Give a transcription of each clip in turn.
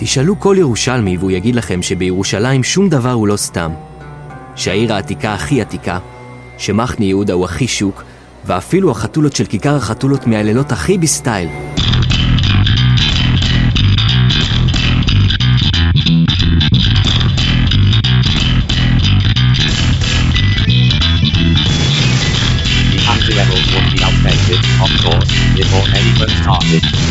תשאלו כל ירושלמי והוא יגיד לכם שבירושלים שום דבר הוא לא סתם. שהעיר העתיקה הכי עתיקה, שמחנה יהודה הוא הכי שוק, ואפילו החתולות של כיכר החתולות מהלילות הכי בסטייל.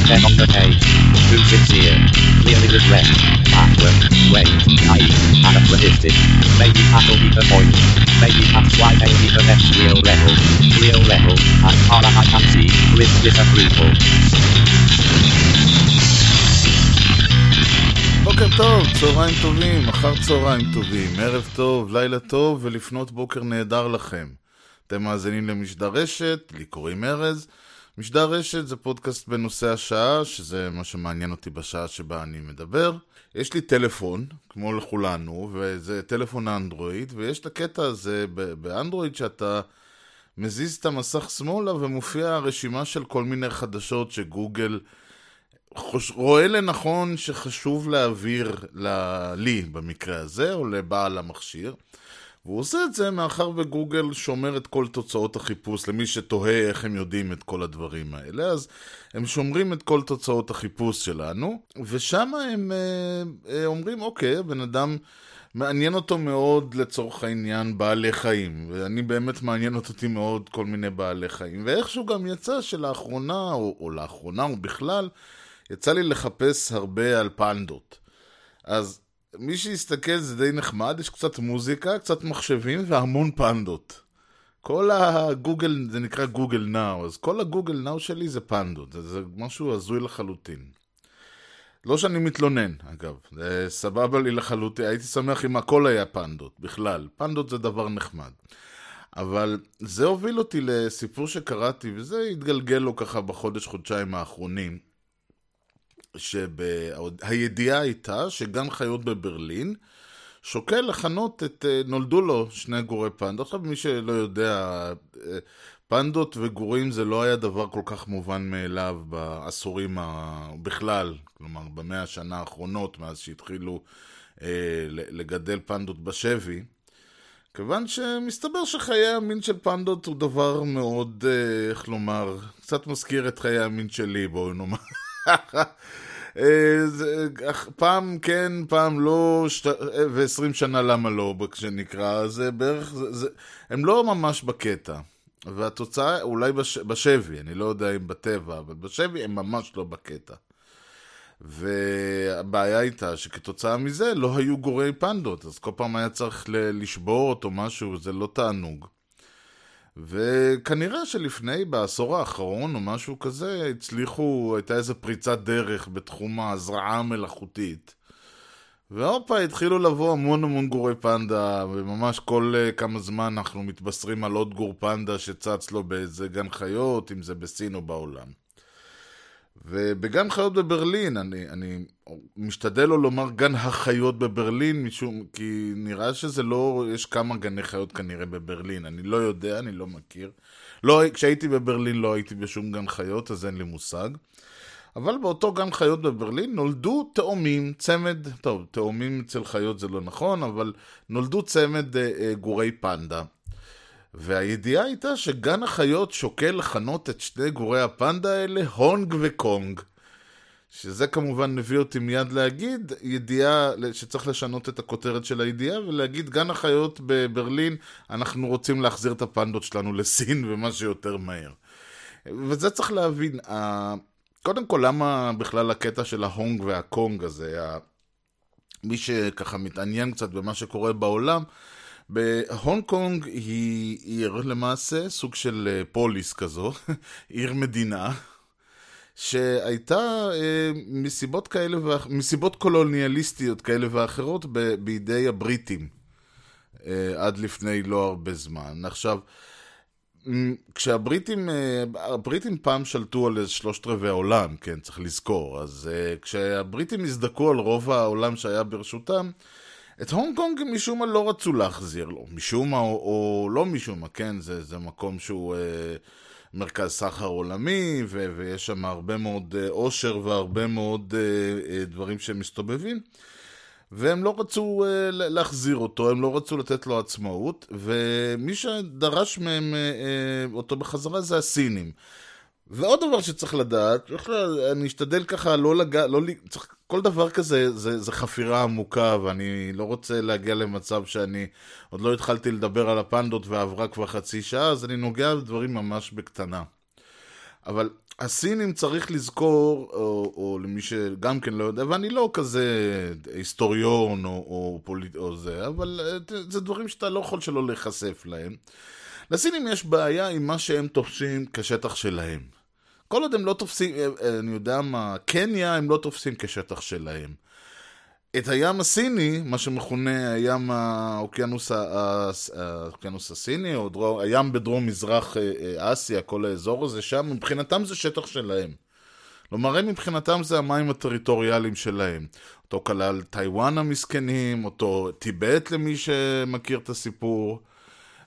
Then on the page, too sincere, clearly regret, backward, wait, naive, anachronistic. Maybe that'll be the point. Maybe that's why they need the next real level. Real level, as far as I can see, with disapproval. בוקר טוב, צהריים טובים, אחר צהריים טובים, ערב טוב, לילה טוב ולפנות בוקר נהדר לכם. אתם מאזינים למשדר רשת, לי קוראים ארז. משדר רשת זה פודקאסט בנושא השעה, שזה מה שמעניין אותי בשעה שבה אני מדבר. יש לי טלפון, כמו לכולנו, וזה טלפון אנדרואיד, ויש את הקטע הזה באנדרואיד שאתה מזיז את המסך שמאלה ומופיע הרשימה של כל מיני חדשות שגוגל חוש... רואה לנכון שחשוב להעביר ל... לי במקרה הזה, או לבעל המכשיר. והוא עושה את זה מאחר וגוגל שומר את כל תוצאות החיפוש, למי שתוהה איך הם יודעים את כל הדברים האלה, אז הם שומרים את כל תוצאות החיפוש שלנו, ושם הם אה, אה, אומרים, אוקיי, הבן אדם... מעניין אותו מאוד לצורך העניין בעלי חיים, ואני באמת מעניין אותי מאוד כל מיני בעלי חיים, ואיכשהו גם יצא שלאחרונה, או, או לאחרונה, או בכלל, יצא לי לחפש הרבה על פנדות. אז מי שיסתכל זה די נחמד, יש קצת מוזיקה, קצת מחשבים והמון פנדות. כל הגוגל, זה נקרא גוגל נאו, אז כל הגוגל נאו שלי זה פנדות, זה, זה משהו הזוי לחלוטין. לא שאני מתלונן, אגב, זה סבבה לי לחלוטין, הייתי שמח אם הכל היה פנדות, בכלל. פנדות זה דבר נחמד. אבל זה הוביל אותי לסיפור שקראתי, וזה התגלגל לו ככה בחודש-חודשיים האחרונים. שהידיעה הייתה שגן חיות בברלין שוקל לכנות את, אה, נולדו לו שני גורי פנדה. עכשיו מי שלא יודע, אה, פנדות וגורים זה לא היה דבר כל כך מובן מאליו בעשורים ה... בכלל, כלומר במאה השנה האחרונות מאז שהתחילו אה, לגדל פנדות בשבי. כיוון שמסתבר שחיי המין של פנדות הוא דבר מאוד, אה, איך לומר, קצת מזכיר את חיי המין שלי, בואו נאמר. אה, פעם כן, פעם לא, שת, ועשרים שנה למה לא, כשנקרא, זה בערך, זה, זה, הם לא ממש בקטע. והתוצאה, אולי בש, בשבי, אני לא יודע אם בטבע, אבל בשבי הם ממש לא בקטע. והבעיה הייתה שכתוצאה מזה לא היו גורי פנדות, אז כל פעם היה צריך לשבור אותו משהו, זה לא תענוג. וכנראה שלפני, בעשור האחרון או משהו כזה, הצליחו, הייתה איזו פריצת דרך בתחום ההזרעה המלאכותית. והופה, התחילו לבוא המון המון גורי פנדה, וממש כל uh, כמה זמן אנחנו מתבשרים על עוד גור פנדה שצץ לו באיזה גן חיות, אם זה בסין או בעולם. ובגן חיות בברלין, אני, אני משתדל לא לומר גן החיות בברלין, משום, כי נראה שזה לא, יש כמה גני חיות כנראה בברלין, אני לא יודע, אני לא מכיר. לא, כשהייתי בברלין לא הייתי בשום גן חיות, אז אין לי מושג. אבל באותו גן חיות בברלין נולדו תאומים, צמד, טוב, תאומים אצל חיות זה לא נכון, אבל נולדו צמד אה, אה, גורי פנדה. והידיעה הייתה שגן החיות שוקל לכנות את שני גורי הפנדה האלה הונג וקונג. שזה כמובן מביא אותי מיד להגיד, ידיעה שצריך לשנות את הכותרת של הידיעה ולהגיד גן החיות בברלין, אנחנו רוצים להחזיר את הפנדות שלנו לסין ומה שיותר מהר. וזה צריך להבין, קודם כל למה בכלל הקטע של ההונג והקונג הזה, מי שככה מתעניין קצת במה שקורה בעולם, בהונג קונג היא עיר למעשה, סוג של אה, פוליס כזו, עיר מדינה, שהייתה אה, מסיבות כאלה, ואח... מסיבות קולוניאליסטיות כאלה ואחרות ב... בידי הבריטים, אה, עד לפני לא הרבה זמן. עכשיו, כשהבריטים, הבריטים פעם שלטו על שלושת רבעי העולם, כן, צריך לזכור, אז כשהבריטים הזדכו על רוב העולם שהיה ברשותם, את הונג קונג משום מה לא רצו להחזיר לו, משום מה או, או לא משום מה, כן, זה, זה מקום שהוא אה, מרכז סחר עולמי, ו- ויש שם הרבה מאוד אה, עושר והרבה מאוד אה, אה, דברים שמסתובבים. והם לא רצו אה, להחזיר אותו, הם לא רצו לתת לו עצמאות, ומי שדרש מהם אה, אה, אותו בחזרה זה הסינים. ועוד דבר שצריך לדעת, אני אשתדל ככה לא לגע, לא, צריך, כל דבר כזה זה, זה חפירה עמוקה, ואני לא רוצה להגיע למצב שאני עוד לא התחלתי לדבר על הפנדות ועברה כבר חצי שעה, אז אני נוגע בדברים ממש בקטנה. אבל הסינים צריך לזכור, או, או למי שגם כן לא יודע, ואני לא כזה היסטוריון או, או, פוליט, או זה, אבל אה, זה דברים שאתה לא יכול שלא להיחשף להם. לסינים יש בעיה עם מה שהם תופסים כשטח שלהם. כל עוד הם לא תופסים, אה, אה, אני יודע מה, קניה הם לא תופסים כשטח שלהם. את הים הסיני, מה שמכונה הים האוקיינוס, האוקיינוס הסיני, או דרום, הים בדרום מזרח אה, אה, אסיה, כל האזור הזה שם, מבחינתם זה שטח שלהם. כלומר, הם מבחינתם זה המים הטריטוריאליים שלהם. אותו כלל טיוואן המסכנים, אותו טיבט למי שמכיר את הסיפור.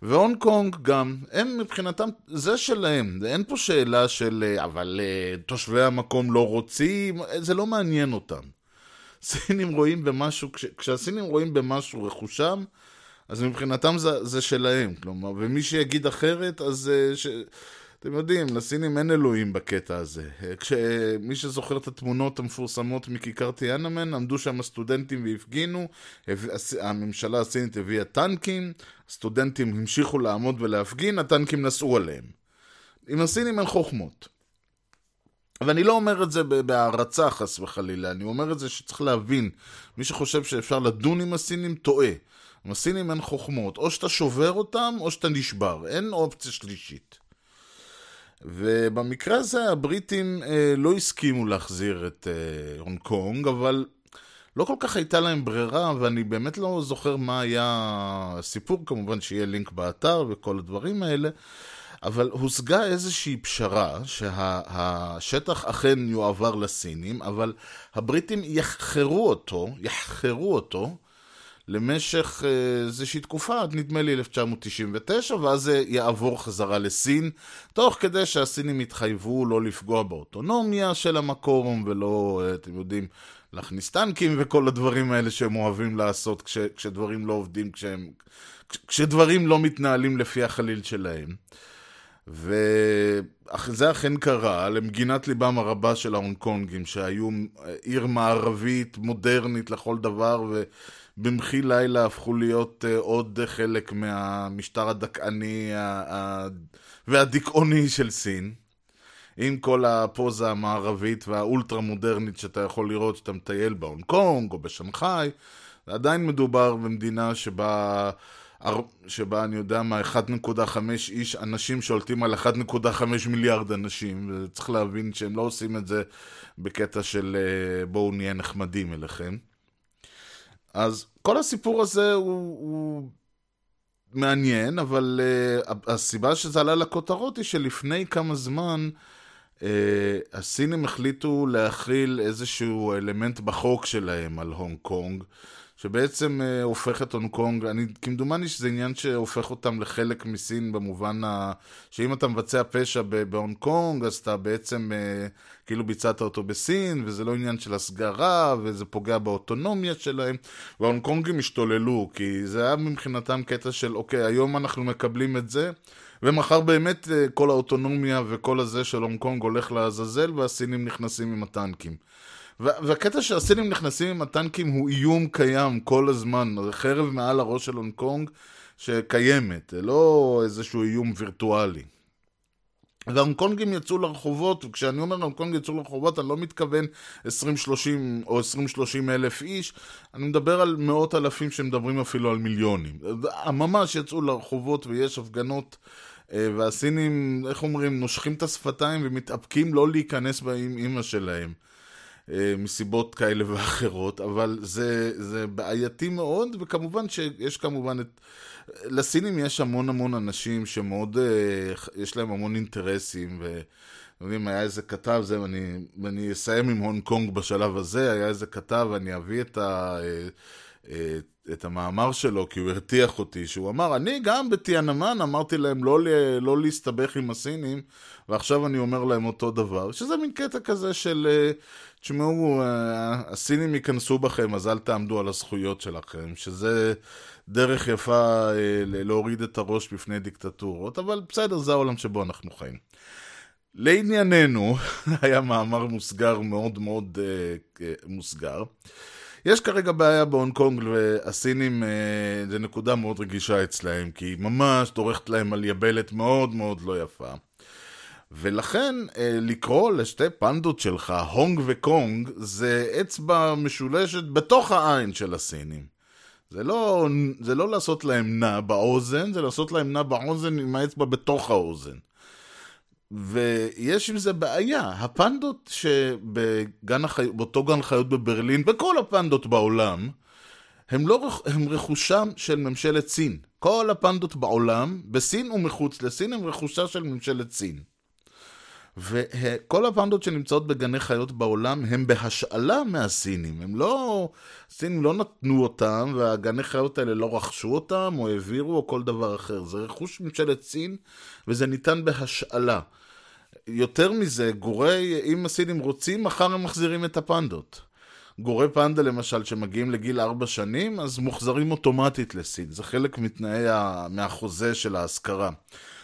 והונג קונג גם, הם מבחינתם, זה שלהם, אין פה שאלה של אה, אבל אה, תושבי המקום לא רוצים, אה, זה לא מעניין אותם. סינים רואים במשהו, כש, כשהסינים רואים במשהו רכושם, אז מבחינתם זה, זה שלהם, כלומר, ומי שיגיד אחרת, אז ש... אתם יודעים, לסינים אין אלוהים בקטע הזה. כשמי שזוכר את התמונות המפורסמות מכיכר טיאנמן, עמדו שם הסטודנטים והפגינו, הממשלה הסינית הביאה טנקים, הסטודנטים המשיכו לעמוד ולהפגין, הטנקים נסעו עליהם. עם הסינים אין חוכמות. ואני לא אומר את זה בהערצה חס וחלילה, אני אומר את זה שצריך להבין, מי שחושב שאפשר לדון עם הסינים טועה. עם הסינים אין חוכמות, או שאתה שובר אותם או שאתה נשבר, אין אופציה שלישית. ובמקרה הזה הבריטים אה, לא הסכימו להחזיר את אה, הונג קונג, אבל לא כל כך הייתה להם ברירה, ואני באמת לא זוכר מה היה הסיפור, כמובן שיהיה לינק באתר וכל הדברים האלה, אבל הושגה איזושהי פשרה שהשטח אכן יועבר לסינים, אבל הבריטים יחכרו אותו, יחכרו אותו, למשך אה, איזושהי תקופה, עד נדמה לי 1999, ואז זה יעבור חזרה לסין, תוך כדי שהסינים יתחייבו לא לפגוע באוטונומיה של המקום, ולא, אה, אתם יודעים, להכניס טנקים וכל הדברים האלה שהם אוהבים לעשות כש, כשדברים לא עובדים, כשהם, כש, כשדברים לא מתנהלים לפי החליל שלהם. וזה אכן קרה למגינת ליבם הרבה של ההונג קונגים, שהיו עיר מערבית, מודרנית לכל דבר, ובמחי לילה הפכו להיות אה, עוד חלק מהמשטר הדכאני והדיכאוני של סין. עם כל הפוזה המערבית והאולטרה מודרנית שאתה יכול לראות שאתה מטייל בהונג קונג או בשנגחאי, עדיין מדובר במדינה שבה, שבה אני יודע מה, 1.5 איש, אנשים שולטים על 1.5 מיליארד אנשים, וצריך להבין שהם לא עושים את זה בקטע של אה, בואו נהיה נחמדים אליכם. אז כל הסיפור הזה הוא, הוא מעניין, אבל uh, הסיבה שזה עלה לכותרות היא שלפני כמה זמן uh, הסינים החליטו להחיל איזשהו אלמנט בחוק שלהם על הונג קונג, שבעצם uh, הופך את הונג קונג, אני, כמדומני שזה עניין שהופך אותם לחלק מסין במובן ה... שאם אתה מבצע פשע בהונג קונג, אז אתה בעצם uh, כאילו ביצעת אותו בסין, וזה לא עניין של הסגרה, וזה פוגע באוטונומיה שלהם, וההונג קונגים השתוללו, כי זה היה מבחינתם קטע של, אוקיי, היום אנחנו מקבלים את זה, ומחר באמת אה, כל האוטונומיה וכל הזה של הונג קונג הולך לעזאזל, והסינים נכנסים עם הטנקים. וה- והקטע שהסינים נכנסים עם הטנקים הוא איום קיים כל הזמן, חרב מעל הראש של הונג קונג שקיימת, לא איזשהו איום וירטואלי. וההונג קונגים יצאו לרחובות, וכשאני אומר הונג קונג יצאו לרחובות, אני לא מתכוון 20-30 או 20-30 אלף איש, אני מדבר על מאות אלפים שמדברים אפילו על מיליונים. ממש יצאו לרחובות ויש הפגנות, אה, והסינים, איך אומרים, נושכים את השפתיים ומתאפקים לא להיכנס בה עם אימא שלהם. אה, מסיבות כאלה ואחרות, אבל זה, זה בעייתי מאוד, וכמובן שיש כמובן את... לסינים יש המון המון אנשים שמאוד, אה, יש להם המון אינטרסים, ו... יודעים, היה איזה כתב, זה, ואני, ואני אסיים עם הונג קונג בשלב הזה, היה איזה כתב, ואני אביא את, ה, אה, את המאמר שלו, כי הוא הרתיח אותי, שהוא אמר, אני גם בתיאנמן אמרתי להם לא, לא להסתבך עם הסינים, ועכשיו אני אומר להם אותו דבר, שזה מין קטע כזה של, אה, תשמעו, אה, הסינים ייכנסו בכם, אז אל תעמדו על הזכויות שלכם, שזה דרך יפה אה, להוריד את הראש בפני דיקטטורות, אבל בסדר, זה העולם שבו אנחנו חיים. לענייננו, היה מאמר מוסגר מאוד מאוד uh, מוסגר. יש כרגע בעיה בהונג קונג והסינים, uh, זה נקודה מאוד רגישה אצלהם, כי היא ממש דורכת להם על יבלת מאוד מאוד לא יפה. ולכן uh, לקרוא לשתי פנדות שלך, הונג וקונג, זה אצבע משולשת בתוך העין של הסינים. זה לא, זה לא לעשות להם נע באוזן, זה לעשות להם נע באוזן עם האצבע בתוך האוזן. ויש עם זה בעיה. הפנדות שבגן החיות, באותו גן חיות בברלין, וכל הפנדות בעולם, הם, לא, הם רכושם של ממשלת סין. כל הפנדות בעולם, בסין ומחוץ לסין, הם רכושה של ממשלת סין. וכל הפנדות שנמצאות בגני חיות בעולם הם בהשאלה מהסינים. הם לא... הסינים לא נתנו אותם, והגני חיות האלה לא רכשו אותם, או העבירו, או כל דבר אחר. זה רכוש ממשלת סין, וזה ניתן בהשאלה. יותר מזה, גורי, אם הסינים רוצים, מחר הם מחזירים את הפנדות. גורי פנדה למשל, שמגיעים לגיל ארבע שנים, אז מוחזרים אוטומטית לסין. זה חלק מתנאי ה... מהחוזה של ההשכרה.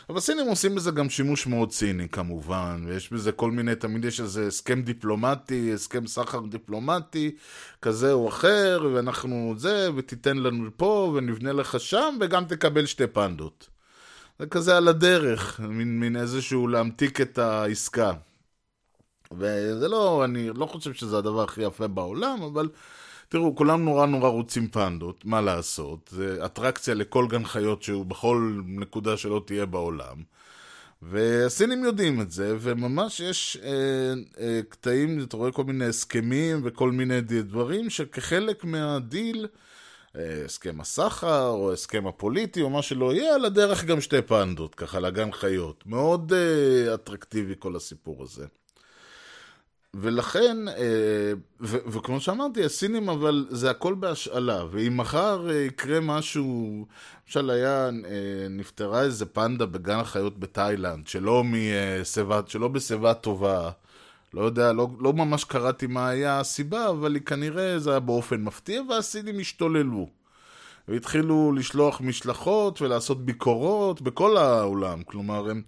אבל הסינים עושים בזה גם שימוש מאוד ציני כמובן, ויש בזה כל מיני, תמיד יש איזה הסכם דיפלומטי, הסכם סחר דיפלומטי, כזה או אחר, ואנחנו זה, ותיתן לנו פה, ונבנה לך שם, וגם תקבל שתי פנדות. זה כזה על הדרך, מין, מין איזשהו להמתיק את העסקה. וזה לא, אני לא חושב שזה הדבר הכי יפה בעולם, אבל תראו, כולם נורא נורא רוצים פנדות, מה לעשות? זה אטרקציה לכל גן חיות שהוא בכל נקודה שלא תהיה בעולם. והסינים יודעים את זה, וממש יש אה, אה, קטעים, אתה רואה כל מיני הסכמים וכל מיני דברים שכחלק מהדיל, הסכם הסחר, או הסכם הפוליטי, או מה שלא יהיה, על הדרך גם שתי פנדות, ככה לגן חיות. מאוד אה, אטרקטיבי כל הסיפור הזה. ולכן, אה, ו- וכמו שאמרתי, הסינים, אבל זה הכל בהשאלה, ואם מחר אה, יקרה משהו, למשל היה, נפטרה איזה פנדה בגן החיות בתאילנד, שלא, משיבה, שלא בשיבה טובה, לא יודע, לא, לא ממש קראתי מה היה הסיבה, אבל היא כנראה זה היה באופן מפתיע, והסינים השתוללו. והתחילו לשלוח משלחות ולעשות ביקורות בכל העולם, כלומר הם...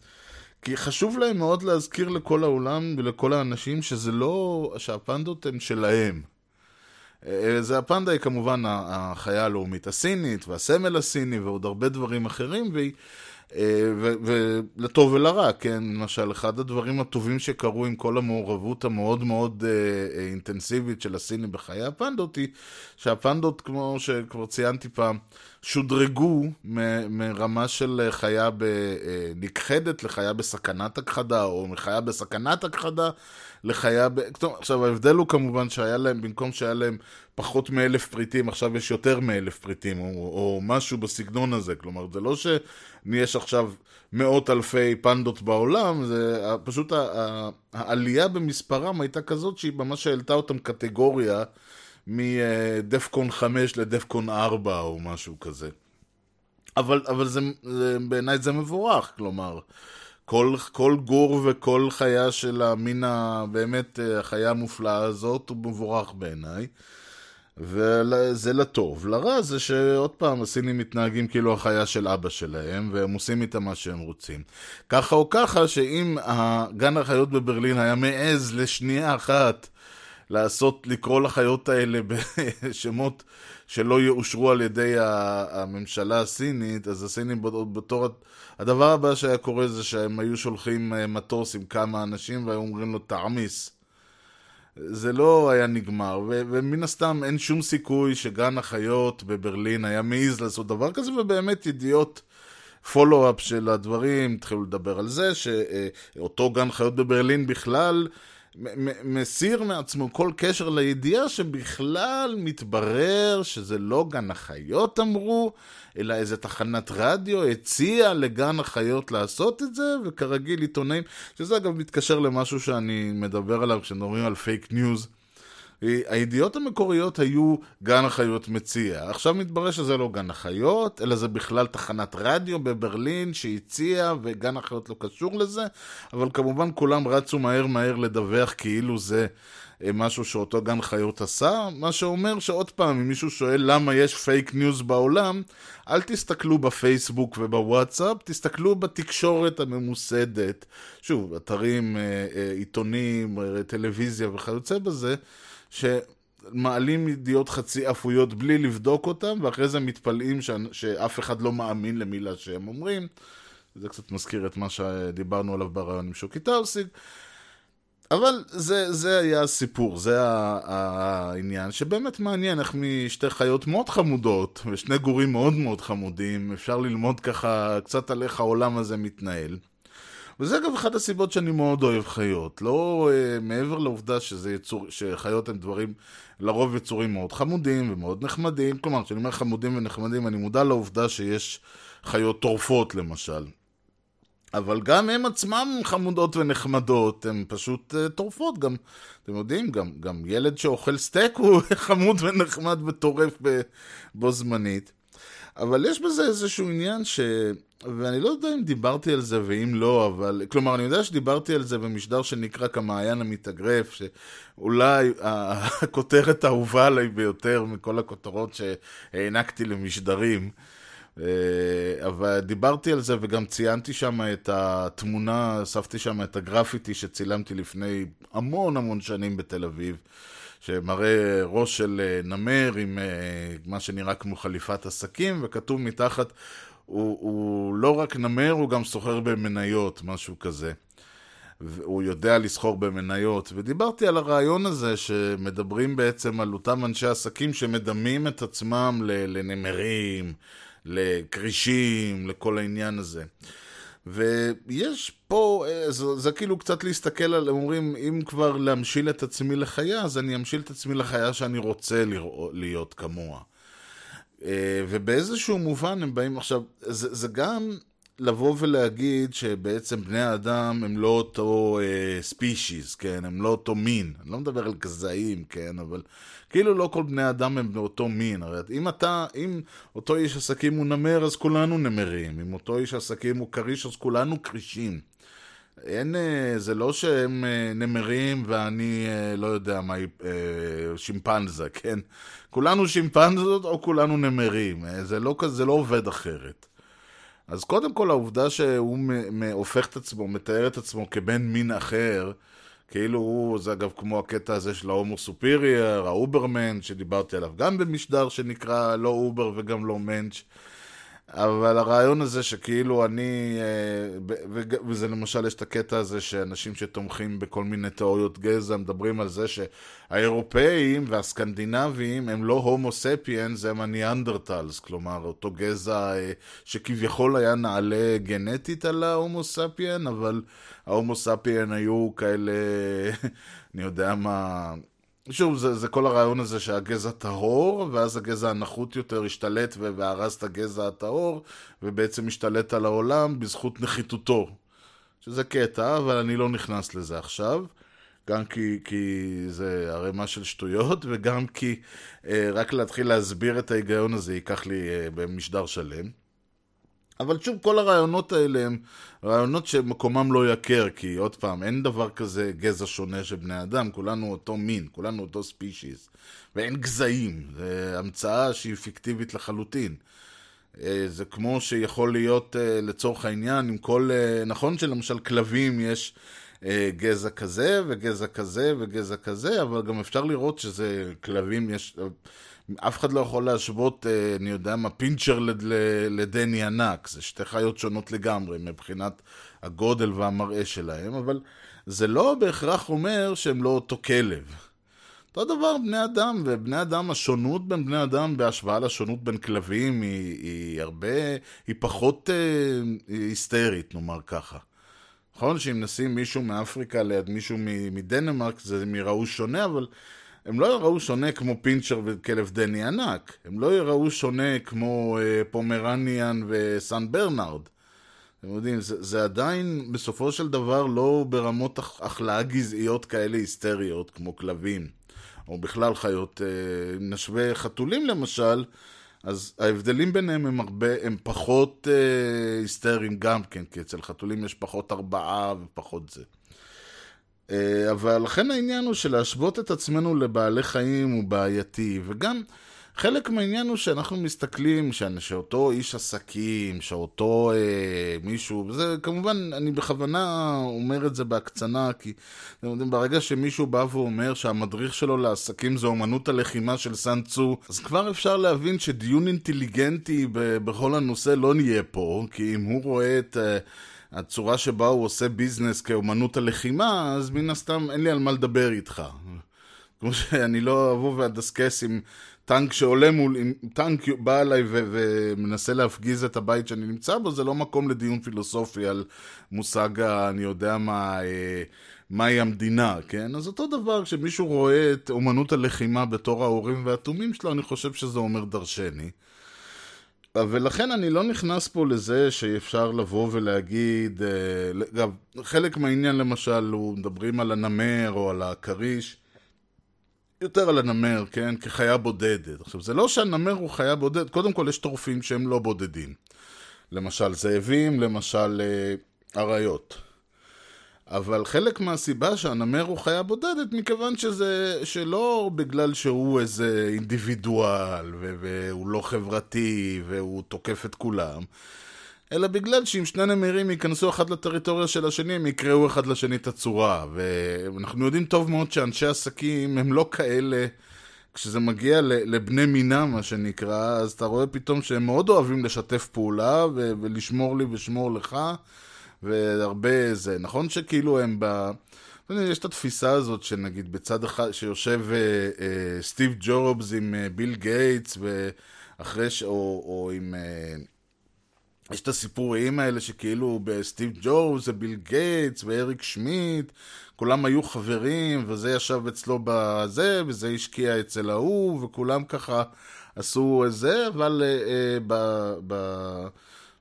כי חשוב להם מאוד להזכיר לכל העולם ולכל האנשים שזה לא, שהפנדות הן שלהם. זה הפנדה היא כמובן החיה הלאומית הסינית והסמל הסיני ועוד הרבה דברים אחרים והיא ולטוב ולרע, כן, למשל, אחד הדברים הטובים שקרו עם כל המעורבות המאוד מאוד אה, אינטנסיבית של הסינים בחיי הפנדות היא שהפנדות, כמו שכבר ציינתי פעם, שודרגו מ- מרמה של חיה ב- אה, נכחדת לחיה בסכנת הכחדה, או מחיה בסכנת הכחדה לחיה ב... טוב, עכשיו ההבדל הוא כמובן שהיה להם, במקום שהיה להם פחות מאלף פריטים, עכשיו יש יותר מאלף פריטים, או, או משהו בסגנון הזה. כלומר, זה לא שיש עכשיו מאות אלפי פנדות בעולם, זה פשוט העלייה במספרם הייתה כזאת שהיא ממש העלתה אותם קטגוריה מדפקון 5 לדפקון 4 או משהו כזה. אבל, אבל זה, זה, בעיניי זה מבורך, כלומר, כל, כל גור וכל חיה של המין הבאמת החיה המופלאה הזאת הוא מבורך בעיניי. וזה לטוב. לרע זה שעוד פעם הסינים מתנהגים כאילו החיה של אבא שלהם, והם עושים איתה מה שהם רוצים. ככה או ככה, שאם גן החיות בברלין היה מעז לשנייה אחת לעשות, לקרוא לחיות האלה בשמות שלא יאושרו על ידי הממשלה הסינית, אז הסינים בתור... הדבר הבא שהיה קורה זה שהם היו שולחים מטוס עם כמה אנשים והיו אומרים לו תעמיס. זה לא היה נגמר, ו- ומן הסתם אין שום סיכוי שגן החיות בברלין היה מעז לעשות דבר כזה, ובאמת ידיעות פולו-אפ של הדברים התחילו לדבר על זה, שאותו גן חיות בברלין בכלל מסיר מעצמו כל קשר לידיעה שבכלל מתברר שזה לא גן החיות אמרו, אלא איזה תחנת רדיו הציעה לגן החיות לעשות את זה, וכרגיל עיתונאים, שזה אגב מתקשר למשהו שאני מדבר עליו כשמדברים על פייק ניוז, הידיעות המקוריות היו גן החיות מציע. עכשיו מתברר שזה לא גן החיות, אלא זה בכלל תחנת רדיו בברלין שהציע, וגן החיות לא קשור לזה, אבל כמובן כולם רצו מהר מהר לדווח כאילו זה אה, משהו שאותו גן חיות עשה, מה שאומר שעוד פעם, אם מישהו שואל למה יש פייק ניוז בעולם, אל תסתכלו בפייסבוק ובוואטסאפ, תסתכלו בתקשורת הממוסדת. שוב, אתרים, אה, אה, עיתונים, טלוויזיה וכיוצא בזה, שמעלים ידיעות חצי אפויות בלי לבדוק אותם, ואחרי זה מתפלאים ש... שאף אחד לא מאמין למילה שהם אומרים. זה קצת מזכיר את מה שדיברנו עליו ברעיון עם שוקי טאוסיג. אבל זה, זה היה הסיפור, זה העניין, שבאמת מעניין איך משתי חיות מאוד חמודות, ושני גורים מאוד מאוד חמודים, אפשר ללמוד ככה קצת על איך העולם הזה מתנהל. וזה אגב אחת הסיבות שאני מאוד אוהב חיות. לא uh, מעבר לעובדה שזה יצור, שחיות הן דברים, לרוב יצורים מאוד חמודים ומאוד נחמדים. כלומר, כשאני אומר חמודים ונחמדים, אני מודע לעובדה שיש חיות טורפות למשל. אבל גם הם עצמם חמודות ונחמדות, הן פשוט uh, טורפות. גם, אתם יודעים, גם, גם ילד שאוכל סטייק הוא חמוד ונחמד וטורף בו זמנית. אבל יש בזה איזשהו עניין ש... ואני לא יודע אם דיברתי על זה ואם לא, אבל... כלומר, אני יודע שדיברתי על זה במשדר שנקרא כמעיין המתאגרף, שאולי הכותרת האהובה עליי ביותר מכל הכותרות שהענקתי למשדרים. אה, אבל דיברתי על זה וגם ציינתי שם את התמונה, אספתי שם את הגרפיטי שצילמתי לפני המון המון שנים בתל אביב. שמראה ראש של אה, נמר עם אה, מה שנראה כמו חליפת עסקים, וכתוב מתחת, הוא, הוא לא רק נמר, הוא גם סוחר במניות, משהו כזה. הוא יודע לסחור במניות, ודיברתי על הרעיון הזה שמדברים בעצם על אותם אנשי עסקים שמדמים את עצמם לנמרים, לכרישים, לכל העניין הזה. ויש פה, אה, זה, זה כאילו קצת להסתכל על, הם אומרים, אם כבר להמשיל את עצמי לחיה, אז אני אמשיל את עצמי לחיה שאני רוצה לראות, להיות כמוה. אה, ובאיזשהו מובן הם באים עכשיו, זה, זה גם לבוא ולהגיד שבעצם בני האדם הם לא אותו ספישיז, uh, כן? הם לא אותו מין. אני לא מדבר על גזעים, כן? אבל כאילו לא כל בני אדם הם באותו מין. הרי אם אתה, אם אותו איש עסקים הוא נמר, אז כולנו נמרים. אם אותו איש עסקים הוא כריש, אז כולנו כרישים. אין, אה, זה לא שהם אה, נמרים ואני לא יודע מה, שימפנזה, כן? כולנו שימפנזות או כולנו נמרים. זה לא, זה לא עובד אחרת. אז קודם כל העובדה שהוא הופך את עצמו, מתאר את עצמו כבן מין אחר, כאילו הוא, זה אגב כמו הקטע הזה של ה homo superior, ה Übermensch, שדיברתי עליו גם במשדר שנקרא לא Über וגם לא Mensch. אבל הרעיון הזה שכאילו אני, אה, וזה למשל יש את הקטע הזה שאנשים שתומכים בכל מיני תיאוריות גזע מדברים על זה שהאירופאים והסקנדינבים הם לא הומו ספיאנס, הם ה Neanderthals, כלומר אותו גזע אה, שכביכול היה נעלה גנטית על ההומו ספיאן, אבל ההומו ספיאן היו כאלה, אני יודע מה... שוב, זה, זה כל הרעיון הזה שהגזע טהור, ואז הגזע הנחות יותר השתלט והרס את הגזע הטהור, ובעצם השתלט על העולם בזכות נחיתותו. שזה קטע, אבל אני לא נכנס לזה עכשיו. גם כי, כי זה ערימה של שטויות, וגם כי אה, רק להתחיל להסביר את ההיגיון הזה ייקח לי אה, במשדר שלם. אבל שוב, כל הרעיונות האלה הם רעיונות שמקומם לא יכר, כי עוד פעם, אין דבר כזה גזע שונה של בני אדם, כולנו אותו מין, כולנו אותו ספישיס. ואין גזעים, זו המצאה שהיא פיקטיבית לחלוטין. אה, זה כמו שיכול להיות אה, לצורך העניין, עם כל... אה, נכון שלמשל כלבים יש גזע כזה וגזע כזה וגזע כזה, אבל גם אפשר לראות שזה כלבים יש... אף אחד לא יכול להשוות, אה, אני יודע מה, פינצ'ר לדני ענק. זה שתי חיות שונות לגמרי מבחינת הגודל והמראה שלהם, אבל זה לא בהכרח אומר שהם לא אותו כלב. אותו דבר בני אדם, ובני אדם, השונות בין בני אדם בהשוואה לשונות בין כלבים היא, היא הרבה, היא פחות אה, היסטרית, נאמר ככה. נכון שאם נשים מישהו מאפריקה ליד מישהו מדנמרק זה יראו שונה, אבל הם לא יראו שונה כמו פינצ'ר וכלב דני ענק. הם לא יראו שונה כמו אה, פומרניאן וסן ברנארד. אתם יודעים, זה, זה עדיין בסופו של דבר לא ברמות הכלאה גזעיות כאלה היסטריות כמו כלבים. או בכלל חיות, אה, נשווה חתולים למשל, אז ההבדלים ביניהם הם הרבה, הם פחות אה, היסטריים גם כן, כי אצל חתולים יש פחות הרבעה ופחות זה. אה, אבל לכן העניין הוא שלהשוות את עצמנו לבעלי חיים הוא בעייתי, וגם חלק מהעניין הוא שאנחנו מסתכלים, שאותו איש עסקים, שאותו אה, מישהו, וזה כמובן, אני בכוונה אומר את זה בהקצנה, כי אתם יודעים, ברגע שמישהו בא ואומר שהמדריך שלו לעסקים זה אומנות הלחימה של סן צו, אז כבר אפשר להבין שדיון אינטליגנטי בכל הנושא לא נהיה פה, כי אם הוא רואה את... אה, הצורה שבה הוא עושה ביזנס כאומנות הלחימה, אז מן הסתם אין לי על מה לדבר איתך. כמו שאני לא אבוא ואדסקס עם טנק שעולה מול, אם טנק בא אליי ו- ומנסה להפגיז את הבית שאני נמצא בו, זה לא מקום לדיון פילוסופי על מושג, אני יודע מה, אה, מהי המדינה, כן? אז אותו דבר, כשמישהו רואה את אומנות הלחימה בתור ההורים והתומים שלו, אני חושב שזה אומר דרשני. ולכן אני לא נכנס פה לזה שאפשר לבוא ולהגיד, אה, אגב, חלק מהעניין למשל, הוא מדברים על הנמר או על הכריש, יותר על הנמר, כן? כחיה בודדת. עכשיו, זה לא שהנמר הוא חיה בודדת, קודם כל יש טורפים שהם לא בודדים. למשל זאבים, למשל אה, אריות. אבל חלק מהסיבה שהנמר הוא חיה בודדת, מכיוון שזה, שלא בגלל שהוא איזה אינדיבידואל, והוא לא חברתי, והוא תוקף את כולם, אלא בגלל שאם שני נמרים ייכנסו אחד לטריטוריה של השני, הם יקראו אחד לשני את הצורה. ואנחנו יודעים טוב מאוד שאנשי עסקים הם לא כאלה, כשזה מגיע לבני מינם, מה שנקרא, אז אתה רואה פתאום שהם מאוד אוהבים לשתף פעולה, ולשמור לי ושמור לך. והרבה זה. נכון שכאילו הם ב... יש את התפיסה הזאת שנגיד בצד אחד, שיושב אה, אה, סטיב ג'ובס עם אה, ביל גייטס, ואחרי ש... או, או עם... אה, יש את הסיפורים האלה שכאילו בסטיב ג'ובס זה ביל גייטס ואריק שמיט, כולם היו חברים, וזה ישב אצלו בזה, וזה השקיע אצל ההוא, וכולם ככה עשו זה, אבל אה, אה, ב... ב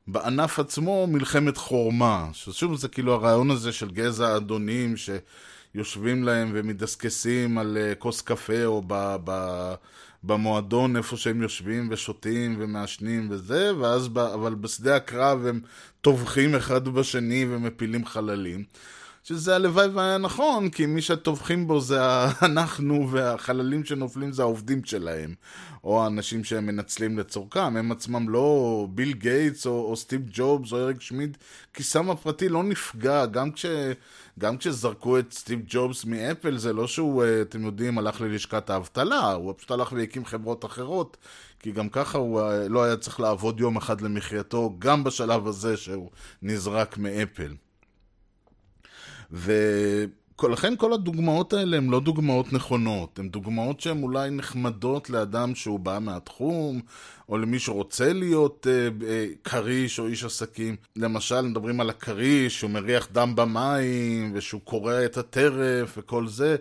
בענף עצמו מלחמת חורמה. ששוב זה כאילו הרעיון הזה של גזע אדונים שיושבים להם ומדסקסים על אה, כוס קפה או ב, ב, במועדון איפה שהם יושבים ושותים ומעשנים וזה, ואז, ב, אבל בשדה הקרב הם טובחים אחד בשני ומפילים חללים. שזה הלוואי והיה נכון, כי מי שטובחים בו זה אנחנו, והחללים שנופלים זה העובדים שלהם, או האנשים שהם מנצלים לצורכם. הם עצמם לא ביל גייטס או, או סטיב ג'ובס או אריק שמיד, כיסם הפרטי לא נפגע, גם, כש, גם כשזרקו את סטיב ג'ובס מאפל, זה לא שהוא, אה, אתם יודעים, הלך ללשכת האבטלה, הוא פשוט הלך והקים חברות אחרות. כי גם ככה הוא אה, לא היה צריך לעבוד יום אחד למחייתו, גם בשלב הזה שהוא נזרק מאפל. ולכן כל הדוגמאות האלה הן לא דוגמאות נכונות, הן דוגמאות שהן אולי נחמדות לאדם שהוא בא מהתחום, או למי שרוצה להיות אה, אה, כריש או איש עסקים. למשל, מדברים על הכריש, שהוא מריח דם במים, ושהוא קורע את הטרף וכל זה.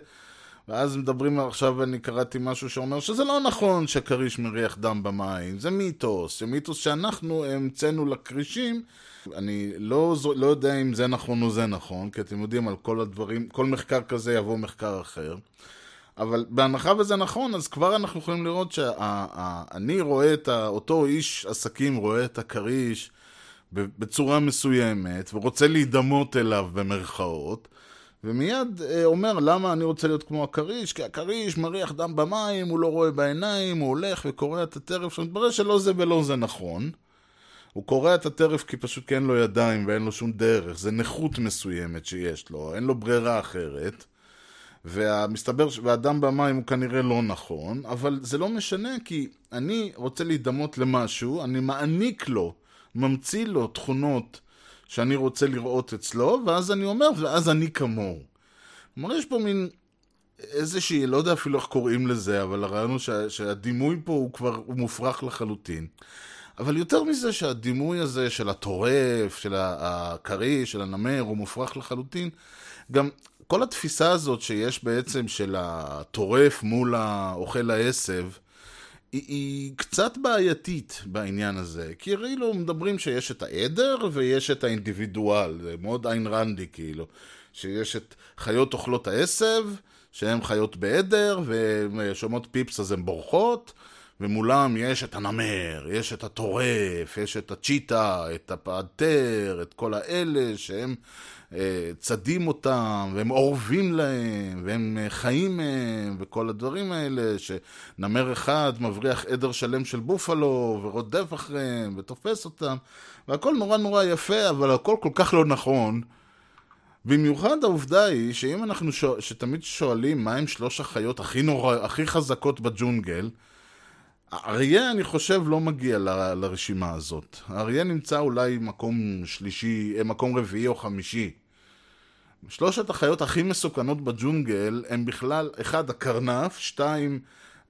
ואז מדברים, עכשיו אני קראתי משהו שאומר שזה לא נכון שכריש מריח דם במים, זה מיתוס, זה מיתוס שאנחנו המצאנו לכרישים אני לא, לא יודע אם זה נכון או זה נכון, כי אתם יודעים על כל הדברים, כל מחקר כזה יבוא מחקר אחר. אבל בהנחה וזה נכון, אז כבר אנחנו יכולים לראות שאני רואה את אותו איש עסקים, רואה את הכריש בצורה מסוימת, ורוצה להידמות אליו במרכאות, ומיד אה, אומר למה אני רוצה להיות כמו הכריש, כי הכריש מריח דם במים, הוא לא רואה בעיניים, הוא הולך וקורע את הטרף, שמתברר שלא זה ולא זה נכון. הוא קורע את הטרף כי פשוט כי אין לו ידיים ואין לו שום דרך, זה נכות מסוימת שיש לו, אין לו ברירה אחרת. ומסתבר שהאדם במים הוא כנראה לא נכון, אבל זה לא משנה כי אני רוצה להידמות למשהו, אני מעניק לו, ממציא לו תכונות שאני רוצה לראות אצלו, ואז אני אומר, ואז אני כמוהו. כלומר, יש פה מין איזושהי, לא יודע אפילו איך קוראים לזה, אבל הרעיון הוא שה, שהדימוי פה הוא כבר, הוא מופרך לחלוטין. אבל יותר מזה שהדימוי הזה של הטורף, של הכריש, של הנמר, הוא מופרך לחלוטין, גם כל התפיסה הזאת שיש בעצם של הטורף מול האוכל העשב, היא, היא קצת בעייתית בעניין הזה. כי כאילו מדברים שיש את העדר ויש את האינדיבידואל, זה מאוד איין רנדי כאילו. שיש את חיות אוכלות העשב, שהן חיות בעדר, ושומעות פיפס אז הן בורחות, ומולם יש את הנמר, יש את הטורף, יש את הצ'יטה, את הפענתר, את כל האלה שהם אה, צדים אותם, והם אורבים להם, והם אה, חיים מהם, וכל הדברים האלה, שנמר אחד מבריח עדר שלם של בופלו, ורודף אחריהם, ותופס אותם, והכל נורא נורא יפה, אבל הכל כל כך לא נכון. במיוחד העובדה היא שאם אנחנו שואל, שתמיד שואלים מה שלוש החיות הכי נורא, הכי חזקות בג'ונגל, אריה אני חושב לא מגיע ל, לרשימה הזאת. אריה נמצא אולי מקום שלישי, אה, מקום רביעי או חמישי. שלושת החיות הכי מסוכנות בג'ונגל הם בכלל, אחד הקרנף, שתיים,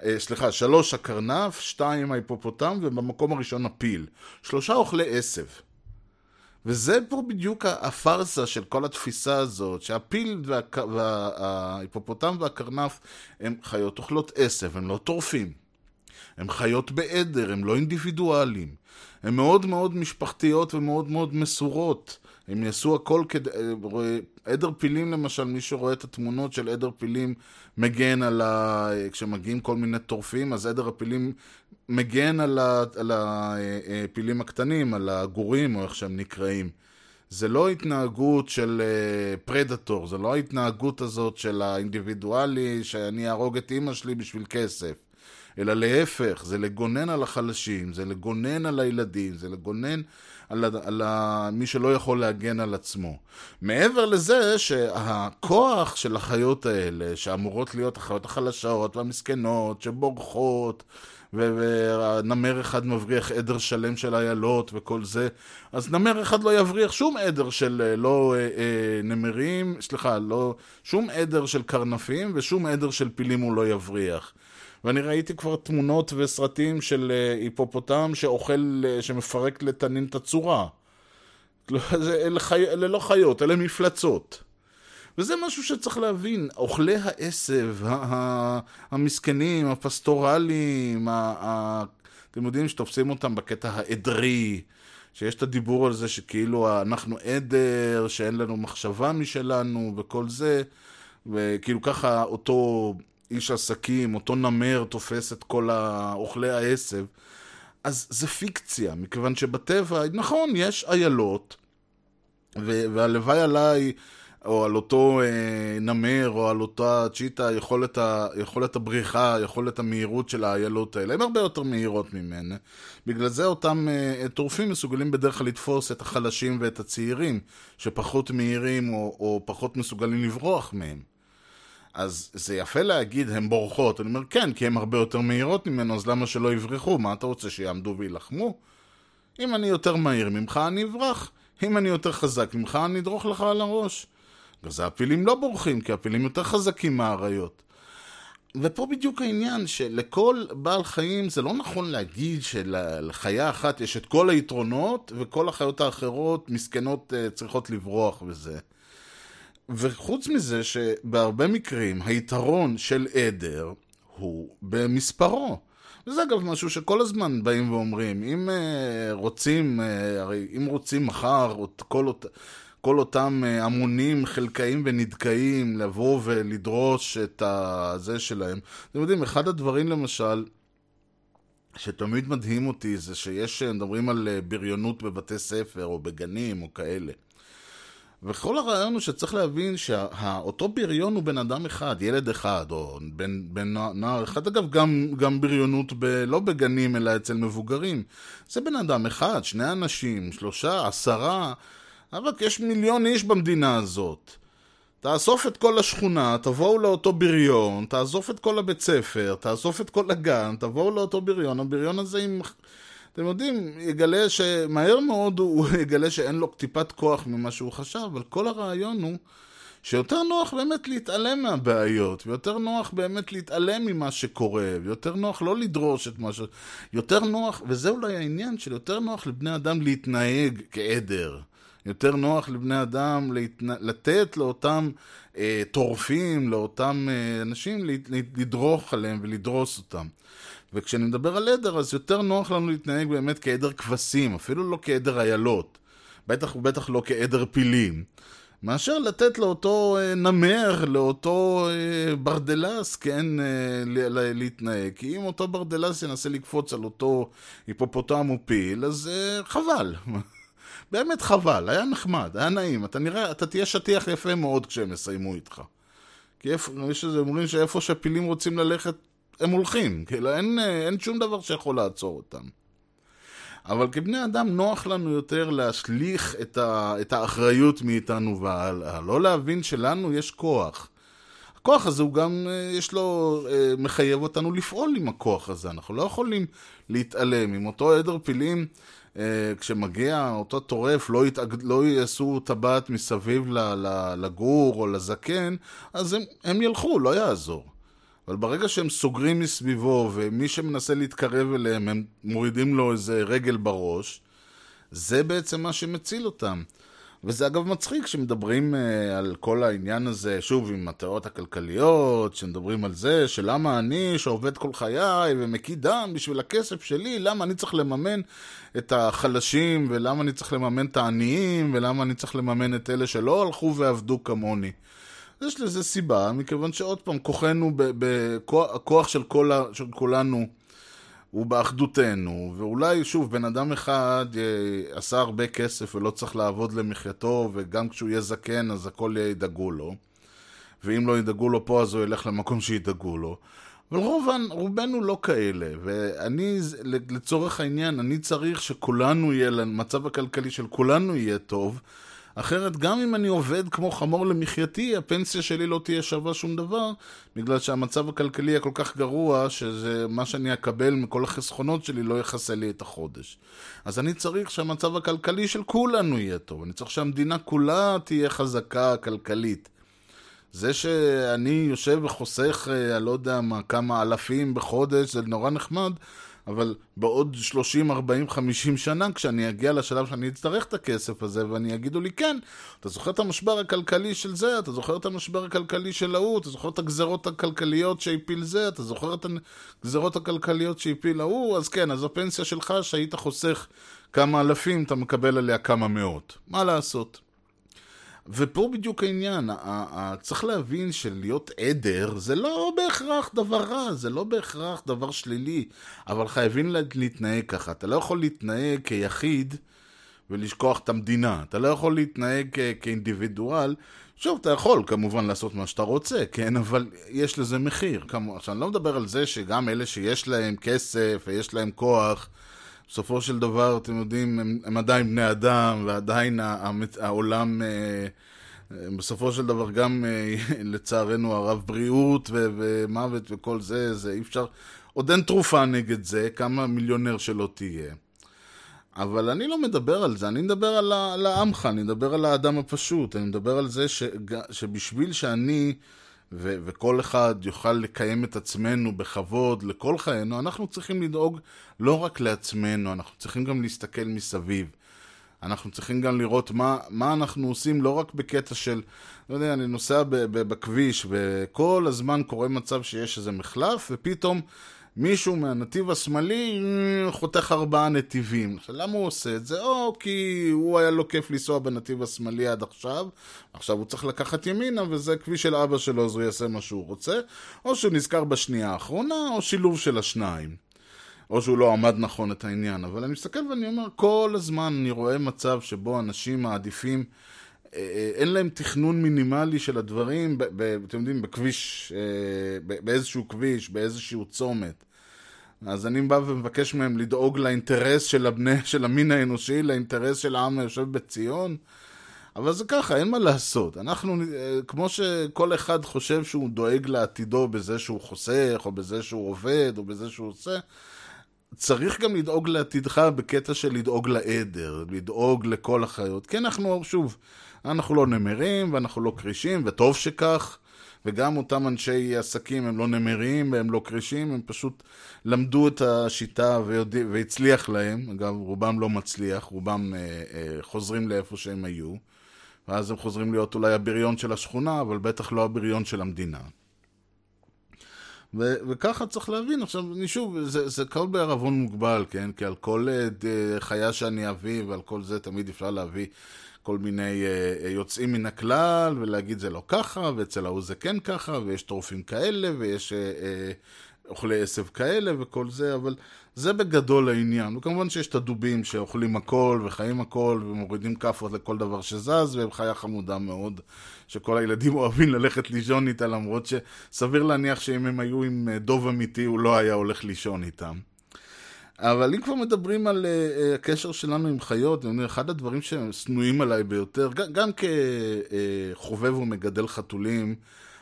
אה, סליחה, שלוש הקרנף, שתיים ההיפופוטם ובמקום הראשון הפיל. שלושה אוכלי עשב. וזה פה בדיוק הפארסה של כל התפיסה הזאת, שהפיל. וההיפופוטם והקרנף הם חיות אוכלות עשב, הם לא טורפים. הם חיות בעדר, הם לא אינדיבידואלים. הן מאוד מאוד משפחתיות ומאוד מאוד מסורות. הם יעשו הכל כדי... עדר פילים למשל, מי שרואה את התמונות של עדר פילים מגן על ה... כשמגיעים כל מיני טורפים, אז עדר הפילים מגן על, ה... על הפילים הקטנים, על הגורים או איך שהם נקראים. זה לא התנהגות של פרדטור, זה לא ההתנהגות הזאת של האינדיבידואלי, שאני אהרוג את אימא שלי בשביל כסף. אלא להפך, זה לגונן על החלשים, זה לגונן על הילדים, זה לגונן על, על, על מי שלא יכול להגן על עצמו. מעבר לזה שהכוח של החיות האלה, שאמורות להיות החיות החלשות והמסכנות, שבורחות, ונמר אחד מבריח עדר שלם של איילות וכל זה, אז נמר אחד לא יבריח שום עדר של אה, לא אה, אה, נמרים, סליחה, לא, שום עדר של קרנפים ושום עדר של פילים הוא לא יבריח. ואני ראיתי כבר תמונות וסרטים של אה, היפופוטם שאוכל, אה, שמפרק לתנין את הצורה. לא, אלה, חי... אלה לא חיות, אלה מפלצות. וזה משהו שצריך להבין, אוכלי העשב, המסכנים, הפסטורליים, אתם יודעים שתופסים אותם בקטע העדרי, שיש את הדיבור על זה שכאילו אנחנו עדר, שאין לנו מחשבה משלנו וכל זה, וכאילו ככה אותו איש עסקים, אותו נמר תופס את כל אוכלי העשב. אז זה פיקציה, מכיוון שבטבע, נכון, יש איילות, והלוואי עליי, או על אותו אה, נמר, או על אותה צ'יטה, יכולת, ה, יכולת הבריחה, יכולת המהירות של האיילות האלה, הן הרבה יותר מהירות ממנה. בגלל זה אותם אה, טורפים מסוגלים בדרך כלל לתפוס את החלשים ואת הצעירים, שפחות מהירים או, או פחות מסוגלים לברוח מהם. אז זה יפה להגיד, הן בורחות. אני אומר, כן, כי הן הרבה יותר מהירות ממנו, אז למה שלא יברחו? מה אתה רוצה, שיעמדו ויילחמו? אם אני יותר מהיר ממך, אני אברח. אם אני יותר חזק ממך, אני אדרוך לך על הראש. אז הפילים לא בורחים, כי הפילים יותר חזקים מהאריות. ופה בדיוק העניין, שלכל בעל חיים זה לא נכון להגיד שלחיה אחת יש את כל היתרונות, וכל החיות האחרות מסכנות אה, צריכות לברוח וזה. וחוץ מזה שבהרבה מקרים היתרון של עדר הוא במספרו. וזה אגב משהו שכל הזמן באים ואומרים, אם uh, רוצים, uh, הרי אם רוצים מחר כל, אות, כל אותם uh, המונים חלקאים ונדכאים לבוא ולדרוש את הזה שלהם, אתם יודעים, אחד הדברים למשל שתמיד מדהים אותי זה שיש, מדברים על בריונות בבתי ספר או בגנים או כאלה. וכל הרעיון הוא שצריך להבין שאותו בריון הוא בן אדם אחד, ילד אחד, או בן, בן נער אחד. אגב, גם, גם בריונות ב, לא בגנים, אלא אצל מבוגרים. זה בן אדם אחד, שני אנשים, שלושה, עשרה, אבל יש מיליון איש במדינה הזאת. תאסוף את כל השכונה, תבואו לאותו בריון, תאסוף את כל הבית ספר, תאסוף את כל הגן, תבואו לאותו בריון, הבריון הזה עם... אתם יודעים, יגלה שמהר מאוד הוא יגלה שאין לו טיפת כוח ממה שהוא חשב, אבל כל הרעיון הוא שיותר נוח באמת להתעלם מהבעיות, ויותר נוח באמת להתעלם ממה שקורה, ויותר נוח לא לדרוש את מה ש... יותר נוח, וזה אולי העניין של יותר נוח לבני אדם להתנהג כעדר. יותר נוח לבני אדם להתנ... לתת לאותם אה, טורפים, לאותם אה, אנשים, לדרוך עליהם ולדרוס אותם. וכשאני מדבר על עדר, אז יותר נוח לנו להתנהג באמת כעדר כבשים, אפילו לא כעדר איילות. בטח ובטח לא כעדר פילים. מאשר לתת לאותו אה, נמר, לאותו אה, ברדלס, כן, אה, ל- ל- להתנהג. כי אם אותו ברדלס ינסה לקפוץ על אותו היפופוטם או פיל, אז אה, חבל. באמת חבל, היה נחמד, היה נעים. אתה נראה, אתה תהיה שטיח יפה מאוד כשהם יסיימו איתך. כי איפה, יש איזה אומרים שאיפה שהפילים רוצים ללכת, הם הולכים. כאילו, אין, אה, אין שום דבר שיכול לעצור אותם. אבל כבני אדם נוח לנו יותר להשליך את, ה, את האחריות מאיתנו והלאה. לא להבין שלנו יש כוח. הכוח הזה הוא גם, אה, יש לו, אה, מחייב אותנו לפעול עם הכוח הזה. אנחנו לא יכולים להתעלם. עם אותו עדר פילים, כשמגיע אותו טורף, לא, יתאג, לא יעשו טבעת מסביב לגור או לזקן, אז הם, הם ילכו, לא יעזור. אבל ברגע שהם סוגרים מסביבו, ומי שמנסה להתקרב אליהם, הם מורידים לו איזה רגל בראש, זה בעצם מה שמציל אותם. וזה אגב מצחיק כשמדברים uh, על כל העניין הזה, שוב, עם התיאוריות הכלכליות, שמדברים על זה, שלמה אני, שעובד כל חיי ומקיא דם בשביל הכסף שלי, למה אני צריך לממן את החלשים, ולמה אני צריך לממן את העניים, ולמה אני צריך לממן את אלה שלא הלכו ועבדו כמוני. יש לזה סיבה, מכיוון שעוד פעם, כוחנו, הכוח של, כל של כולנו הוא באחדותנו, ואולי, שוב, בן אדם אחד אה, עשה הרבה כסף ולא צריך לעבוד למחייתו, וגם כשהוא יהיה זקן אז הכל ידאגו לו, ואם לא ידאגו לו פה אז הוא ילך למקום שידאגו לו. אבל רובן, רובנו לא כאלה, ואני, לצורך העניין, אני צריך שכולנו יהיה, המצב הכלכלי של כולנו יהיה טוב, אחרת גם אם אני עובד כמו חמור למחייתי, הפנסיה שלי לא תהיה שווה שום דבר, בגלל שהמצב הכלכלי יהיה כל כך גרוע, שזה מה שאני אקבל מכל החסכונות שלי לא יכסה לי את החודש. אז אני צריך שהמצב הכלכלי של כולנו יהיה טוב, אני צריך שהמדינה כולה תהיה חזקה כלכלית. זה שאני יושב וחוסך, אני לא יודע מה, כמה אלפים בחודש, זה נורא נחמד, אבל בעוד 30, 40, 50 שנה, כשאני אגיע לשלב שאני אצטרך את הכסף הזה, ואני יגידו לי, כן, אתה זוכר את המשבר הכלכלי של זה, אתה זוכר את המשבר הכלכלי של ההוא, אתה זוכר את הגזרות הכלכליות שהפיל זה, אתה זוכר את הגזרות הכלכליות שהפיל ההוא, אז כן, אז הפנסיה שלך, שהיית חוסך כמה אלפים, אתה מקבל עליה כמה מאות. מה לעשות? ופה בדיוק העניין, צריך להבין שלהיות עדר זה לא בהכרח דבר רע, זה לא בהכרח דבר שלילי, אבל חייבים להתנהג ככה. אתה לא יכול להתנהג כיחיד ולשכוח את המדינה. אתה לא יכול להתנהג כאינדיבידואל. שוב, אתה יכול כמובן לעשות מה שאתה רוצה, כן? אבל יש לזה מחיר. עכשיו, אני לא מדבר על זה שגם אלה שיש להם כסף ויש להם כוח, בסופו של דבר, אתם יודעים, הם, הם עדיין בני אדם, ועדיין העולם, בסופו של דבר גם, לצערנו הרב, בריאות ו- ומוות וכל זה, זה אי אפשר, עוד אין תרופה נגד זה, כמה מיליונר שלא תהיה. אבל אני לא מדבר על זה, אני מדבר על, על העמך, אני מדבר על האדם הפשוט, אני מדבר על זה ש, שבשביל שאני... ו- וכל אחד יוכל לקיים את עצמנו בכבוד לכל חיינו, אנחנו צריכים לדאוג לא רק לעצמנו, אנחנו צריכים גם להסתכל מסביב. אנחנו צריכים גם לראות מה, מה אנחנו עושים, לא רק בקטע של, לא יודע, אני נוסע ב- ב- בכביש, וכל הזמן קורה מצב שיש איזה מחלף, ופתאום מישהו מהנתיב השמאלי חותך ארבעה נתיבים. עכשיו, למה הוא עושה את זה? או כי הוא היה לו כיף לנסוע בנתיב השמאלי עד עכשיו, עכשיו הוא צריך לקחת ימינה, וזה כביש של אבא שלו, אז הוא יעשה מה שהוא רוצה, או שהוא נזכר בשנייה האחרונה, או שילוב של השניים. או שהוא לא עמד נכון את העניין. אבל אני מסתכל ואני אומר, כל הזמן אני רואה מצב שבו אנשים מעדיפים... אין להם תכנון מינימלי של הדברים, ב, ב, אתם יודעים, בכביש, באיזשהו כביש, באיזשהו צומת. אז אני בא ומבקש מהם לדאוג לאינטרס של, הבני, של המין האנושי, לאינטרס של העם היושב בציון. אבל זה ככה, אין מה לעשות. אנחנו, כמו שכל אחד חושב שהוא דואג לעתידו בזה שהוא חוסך, או בזה שהוא עובד, או בזה שהוא עושה, צריך גם לדאוג לעתידך בקטע של לדאוג לעדר, לדאוג לכל החיות. כי אנחנו, שוב, אנחנו לא נמרים, ואנחנו לא כרישים, וטוב שכך. וגם אותם אנשי עסקים הם לא נמרים והם לא כרישים, הם פשוט למדו את השיטה ויודע, והצליח להם, אגב רובם לא מצליח, רובם אה, אה, חוזרים לאיפה שהם היו, ואז הם חוזרים להיות אולי הבריון של השכונה, אבל בטח לא הבריון של המדינה. ו- וככה צריך להבין, עכשיו, אני שוב, זה, זה קול בערבון מוגבל, כן? כי על כל uh, חיה שאני אביא ועל כל זה תמיד אפשר להביא כל מיני אה, יוצאים מן הכלל, ולהגיד זה לא ככה, ואצל ההוא זה כן ככה, ויש טורפים כאלה, ויש אה, אה, אוכלי עשב כאלה וכל זה, אבל זה בגדול העניין. וכמובן שיש את הדובים שאוכלים הכל וחיים הכל ומורידים כאפות לכל דבר שזז, והם חיה חמודה מאוד, שכל הילדים אוהבים ללכת לישון איתה, למרות שסביר להניח שאם הם היו עם אה, דוב אמיתי, הוא לא היה הולך לישון איתם. אבל אם כבר מדברים על uh, הקשר שלנו עם חיות, אני אומר, אחד הדברים ששנואים עליי ביותר, גם, כחובב ומגדל חתולים,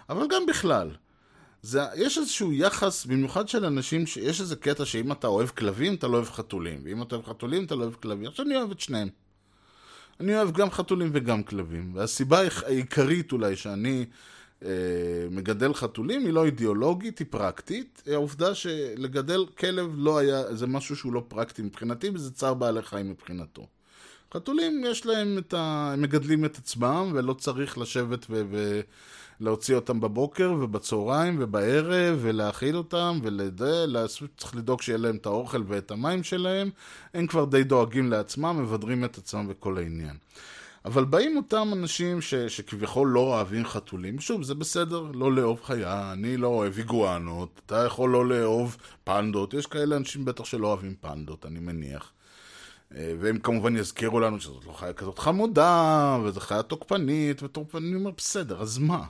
אבל גם בכלל, זה, יש איזשהו יחס, במיוחד של אנשים, שיש איזה קטע שאם אתה אוהב כלבים, אתה לא אוהב חתולים, ואם אתה אוהב חתולים, אתה לא אוהב כלבים. עכשיו אני אוהב את שניהם. אני אוהב גם חתולים וגם כלבים, והסיבה העיקרית אולי שאני אה, מגדל חתולים היא לא אידיאולוגית, היא פרקטית. העובדה שלגדל כלב לא היה, זה משהו שהוא לא פרקטי מבחינתי, וזה צער בעלי חיים מבחינתו. חתולים יש להם את ה... הם מגדלים את עצמם, ולא צריך לשבת ו... ו... להוציא אותם בבוקר ובצהריים ובערב ולהאכיל אותם ולזה, צריך לדאוג שיהיה להם את האוכל ואת המים שלהם. הם כבר די דואגים לעצמם, מבדרים את עצמם וכל העניין. אבל באים אותם אנשים ש, שכביכול לא אוהבים חתולים, שוב, זה בסדר, לא לאהוב חיה, אני לא אוהב איגואנות, אתה יכול לא לאהוב פנדות, יש כאלה אנשים בטח שלא אוהבים פנדות, אני מניח. אה, והם כמובן יזכירו לנו שזאת לא חיה כזאת חמודה, וזו חיה תוקפנית, ותוקפנית, אני אומר, בסדר, אז מה?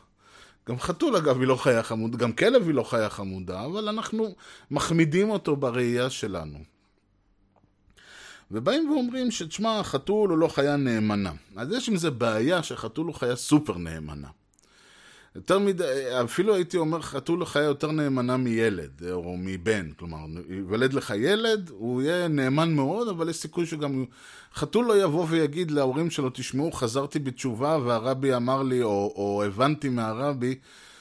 גם חתול אגב היא לא חיה חמודה, גם כלב היא לא חיה חמודה, אבל אנחנו מחמידים אותו בראייה שלנו. ובאים ואומרים שתשמע, חתול הוא לא חיה נאמנה. אז יש עם זה בעיה שחתול הוא חיה סופר נאמנה. יותר מדי, אפילו הייתי אומר, חתול הוא חיה יותר נאמנה מילד, או מבן. כלומר, ייוולד לך ילד, הוא יהיה נאמן מאוד, אבל יש סיכוי שגם... חתול לא יבוא ויגיד להורים שלו, תשמעו, חזרתי בתשובה והרבי אמר לי, או, או הבנתי מהרבי,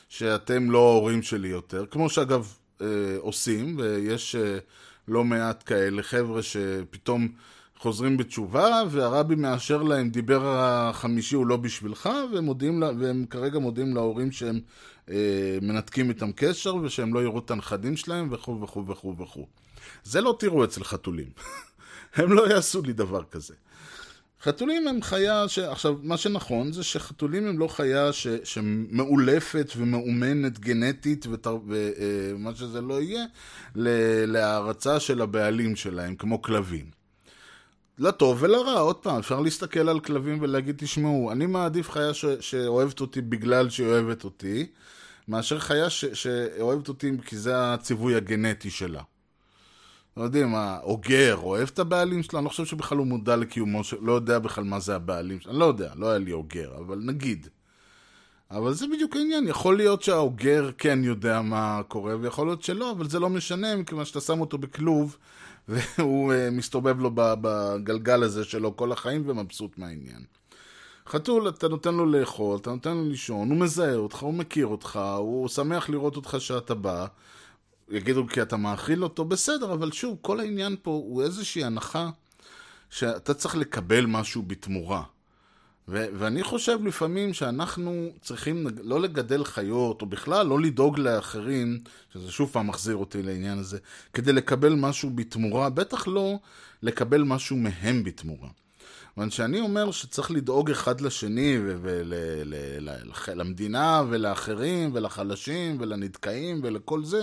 שאתם לא ההורים שלי יותר. כמו שאגב אה, עושים, ויש... אה, לא מעט כאלה, חבר'ה שפתאום חוזרים בתשובה, והרבי מאשר להם, דיבר החמישי הוא לא בשבילך, והם, מודיעים, והם כרגע מודיעים להורים שהם אה, מנתקים איתם קשר, ושהם לא יראו את הנכדים שלהם, וכו' וכו' וכו' וכו'. זה לא תראו אצל חתולים. הם לא יעשו לי דבר כזה. חתולים הם חיה ש... עכשיו, מה שנכון זה שחתולים הם לא חיה ש... שמאולפת ומאומנת גנטית ומה ות... אה, שזה לא יהיה ל... להערצה של הבעלים שלהם, כמו כלבים. לטוב ולרע, עוד פעם, אפשר להסתכל על כלבים ולהגיד, תשמעו, אני מעדיף חיה ש... שאוהבת אותי בגלל שהיא אוהבת אותי, מאשר חיה ש... שאוהבת אותי כי זה הציווי הגנטי שלה. לא יודעים, מה, אוגר, אוהב את הבעלים שלו, אני לא חושב שבכלל הוא מודע לקיומו, של... לא יודע בכלל מה זה הבעלים שלו, אני לא יודע, לא היה לי אוגר, אבל נגיד. אבל זה בדיוק העניין, יכול להיות שהאוגר כן יודע מה קורה, ויכול להיות שלא, אבל זה לא משנה, מכיוון שאתה שם אותו בכלוב, והוא uh, מסתובב לו בגלגל הזה שלו כל החיים ומבסוט מהעניין. חתול, אתה נותן לו לאכול, אתה נותן לו לישון, הוא מזהה אותך, הוא מכיר אותך, הוא שמח לראות אותך שאתה בא. יגידו כי אתה מאכיל אותו, בסדר, אבל שוב, כל העניין פה הוא איזושהי הנחה שאתה צריך לקבל משהו בתמורה. ו- ואני חושב לפעמים שאנחנו צריכים לא לגדל חיות, או בכלל לא לדאוג לאחרים, שזה שוב פעם מחזיר אותי לעניין הזה, כדי לקבל משהו בתמורה, בטח לא לקבל משהו מהם בתמורה. כיוון שאני אומר שצריך לדאוג אחד לשני ולמדינה ולאחרים ולחלשים ולנדכאים ולכל זה,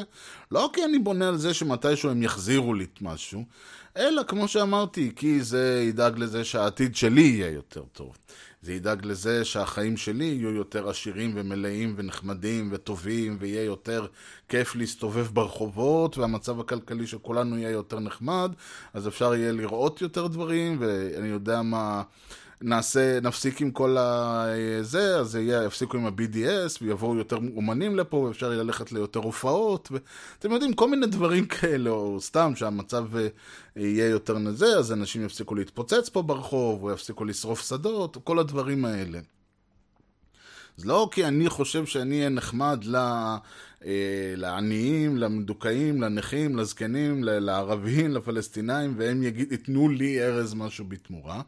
לא כי אני בונה על זה שמתישהו הם יחזירו לי משהו, אלא כמו שאמרתי, כי זה ידאג לזה שהעתיד שלי יהיה יותר טוב. זה ידאג לזה שהחיים שלי יהיו יותר עשירים ומלאים ונחמדים וטובים, ויהיה יותר כיף להסתובב ברחובות, והמצב הכלכלי של כולנו יהיה יותר נחמד, אז אפשר יהיה לראות יותר דברים, ואני יודע מה... נעשה, נפסיק עם כל הזה, אז יהיה, יפסיקו עם ה-BDS, ויבואו יותר אומנים לפה, ואפשר יהיה ללכת ליותר הופעות, ואתם יודעים, כל מיני דברים כאלה, או סתם שהמצב אה, יהיה יותר נזה, אז אנשים יפסיקו להתפוצץ פה ברחוב, או יפסיקו לשרוף שדות, כל הדברים האלה. אז לא כי אני חושב שאני אהיה נחמד ל... אה, לעניים, למדוכאים, לנכים, לזקנים, לערבים, לפלסטינאים, והם יגיד, ייתנו לי ארז משהו בתמורה,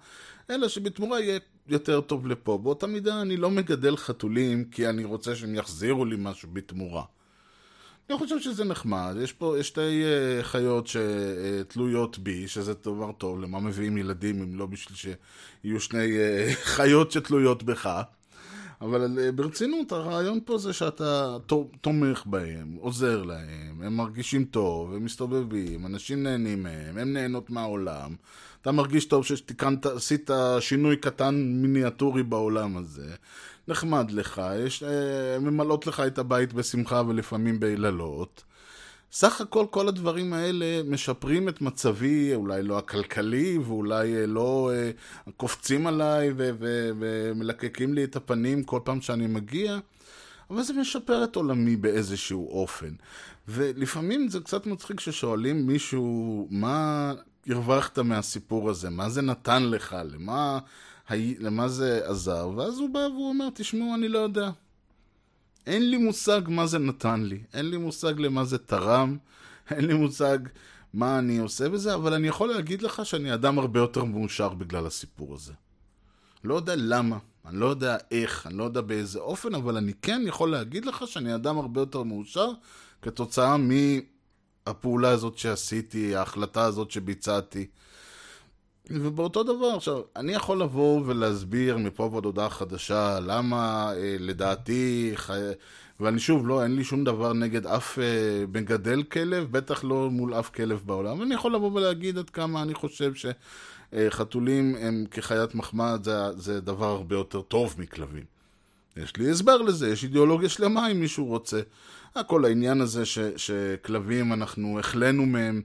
אלא שבתמורה יהיה יותר טוב לפה. באותה מידה אני לא מגדל חתולים כי אני רוצה שהם יחזירו לי משהו בתמורה. אני חושב שזה נחמד, יש פה שתי uh, חיות שתלויות בי, שזה דבר טוב, למה מביאים ילדים אם לא בשביל שיהיו שני uh, חיות שתלויות בך. אבל ברצינות, הרעיון פה זה שאתה תומך בהם, עוזר להם, הם מרגישים טוב, הם מסתובבים, אנשים נהנים מהם, הם נהנות מהעולם. אתה מרגיש טוב שעשית שינוי קטן מיניאטורי בעולם הזה. נחמד לך, יש, אה, ממלאות לך את הבית בשמחה ולפעמים ביללות. סך הכל כל הדברים האלה משפרים את מצבי, אולי לא הכלכלי, ואולי אה, לא אה, קופצים עליי ומלקקים לי את הפנים כל פעם שאני מגיע, אבל זה משפר את עולמי באיזשהו אופן. ולפעמים זה קצת מצחיק ששואלים מישהו, מה הרווחת מהסיפור הזה? מה זה נתן לך? למה... למה זה עזר, ואז הוא בא והוא אומר, תשמעו, אני לא יודע. אין לי מושג מה זה נתן לי, אין לי מושג למה זה תרם, אין לי מושג מה אני עושה בזה, אבל אני יכול להגיד לך שאני אדם הרבה יותר מאושר בגלל הסיפור הזה. לא יודע למה, אני לא יודע איך, אני לא יודע באיזה אופן, אבל אני כן יכול להגיד לך שאני אדם הרבה יותר מאושר כתוצאה מהפעולה הזאת שעשיתי, ההחלטה הזאת שביצעתי. ובאותו דבר, עכשיו, אני יכול לבוא ולהסביר מפה ועד הודעה חדשה למה אה, לדעתי, חי... ואני שוב, לא, אין לי שום דבר נגד אף אה, מגדל כלב, בטח לא מול אף כלב בעולם. אני יכול לבוא ולהגיד עד כמה אני חושב שחתולים הם כחיית מחמד, זה, זה דבר הרבה יותר טוב מכלבים. יש לי הסבר לזה, יש אידיאולוגיה שלמה אם מישהו רוצה. כל העניין הזה ש, שכלבים, אנחנו החלנו מהם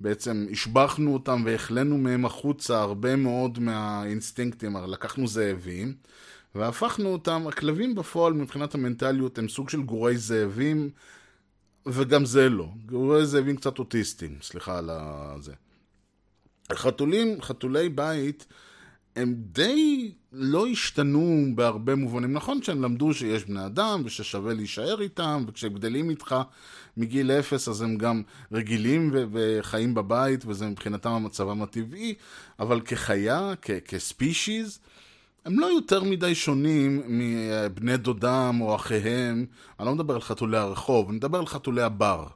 בעצם השבחנו אותם והחלנו מהם החוצה הרבה מאוד מהאינסטינקטים, לקחנו זאבים והפכנו אותם, הכלבים בפועל מבחינת המנטליות הם סוג של גורי זאבים וגם זה לא, גורי זאבים קצת אוטיסטים, סליחה על זה. חתולים, חתולי בית הם די לא השתנו בהרבה מובנים. נכון שהם למדו שיש בני אדם וששווה להישאר איתם, וכשהם גדלים איתך מגיל אפס אז הם גם רגילים ו- וחיים בבית, וזה מבחינתם המצבם הטבעי, אבל כחיה, כ- כספישיז, הם לא יותר מדי שונים מבני דודם או אחיהם. אני לא מדבר על חתולי הרחוב, אני מדבר על חתולי הבר.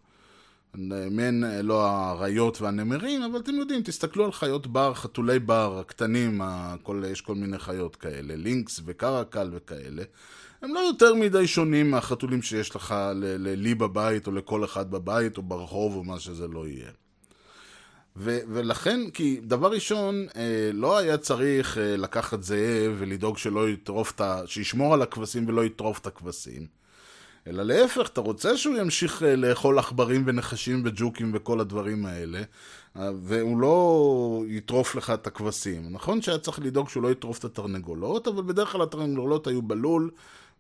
מעין לא האריות והנמרים, אבל אתם יודעים, תסתכלו על חיות בר, חתולי בר הקטנים, הכל, יש כל מיני חיות כאלה, לינקס וקרקל וכאלה. הם לא יותר מדי שונים מהחתולים שיש לך לי בבית, או לכל אחד בבית, או ברחוב, או מה שזה לא יהיה. ו- ולכן, כי דבר ראשון, אה, לא היה צריך אה, לקחת זאב ולדאוג שלא יטרוף את ה... שישמור על הכבשים ולא יטרוף את הכבשים. אלא להפך, אתה רוצה שהוא ימשיך אה, לאכול עכברים ונחשים וג'וקים וכל הדברים האלה, אה, והוא לא יטרוף לך את הכבשים. נכון שהיה צריך לדאוג שהוא לא יטרוף את התרנגולות, אבל בדרך כלל התרנגולות היו בלול,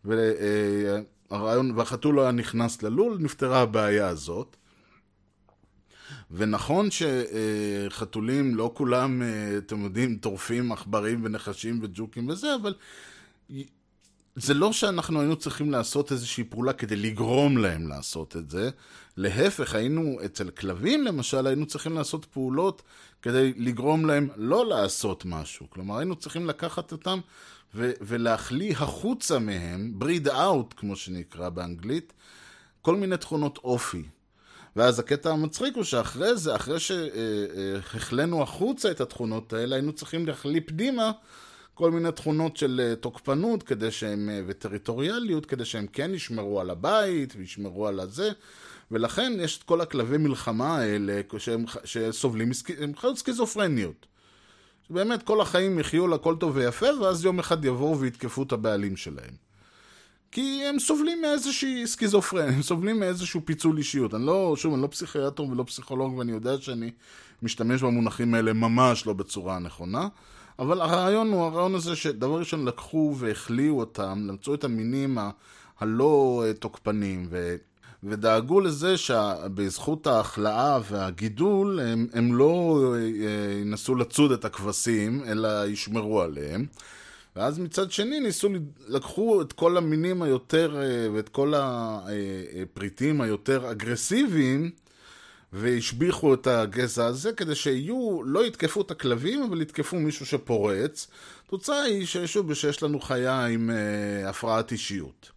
והרעיון, והחתול לא היה נכנס ללול, נפתרה הבעיה הזאת. ונכון שחתולים, לא כולם, אה, אתם יודעים, טורפים עכברים ונחשים וג'וקים וזה, אבל זה לא שאנחנו היינו צריכים לעשות איזושהי פעולה כדי לגרום להם לעשות את זה. להפך, היינו, אצל כלבים למשל, היינו צריכים לעשות פעולות כדי לגרום להם לא לעשות משהו. כלומר, היינו צריכים לקחת אותם ו- ולהחליא החוצה מהם, breed out, כמו שנקרא באנגלית, כל מיני תכונות אופי. ואז הקטע המצחיק הוא שאחרי זה, אחרי שהחלנו החוצה את התכונות האלה, היינו צריכים להחליא פנימה כל מיני תכונות של אה, תוקפנות כדי שהם, אה, וטריטוריאליות, כדי שהם כן ישמרו על הבית וישמרו על הזה. ולכן יש את כל הכלבי מלחמה האלה שהם, שסובלים, הם חיות סכיזופרניות. שבאמת כל החיים יחיו לה כל טוב ויפה, ואז יום אחד יבואו ויתקפו את הבעלים שלהם. כי הם סובלים מאיזושהי סכיזופרניה, הם סובלים מאיזשהו פיצול אישיות. אני לא, שוב, אני לא פסיכיאטר ולא פסיכולוג, ואני יודע שאני משתמש במונחים האלה ממש לא בצורה הנכונה. אבל הרעיון הוא הרעיון הזה שדבר ראשון לקחו והחליאו אותם, למצוא את המינים הלא אה, תוקפנים, ו... ודאגו לזה שבזכות ההחלאה והגידול הם, הם לא אה, ינסו לצוד את הכבשים, אלא ישמרו עליהם. ואז מצד שני ניסו, לקחו את כל המינים היותר, אה, ואת כל הפריטים היותר אגרסיביים, והשביחו את הגזע הזה כדי שיהיו, לא יתקפו את הכלבים, אבל יתקפו מישהו שפורץ. התוצאה היא ששוב, שיש לנו חיה עם uh, הפרעת אישיות.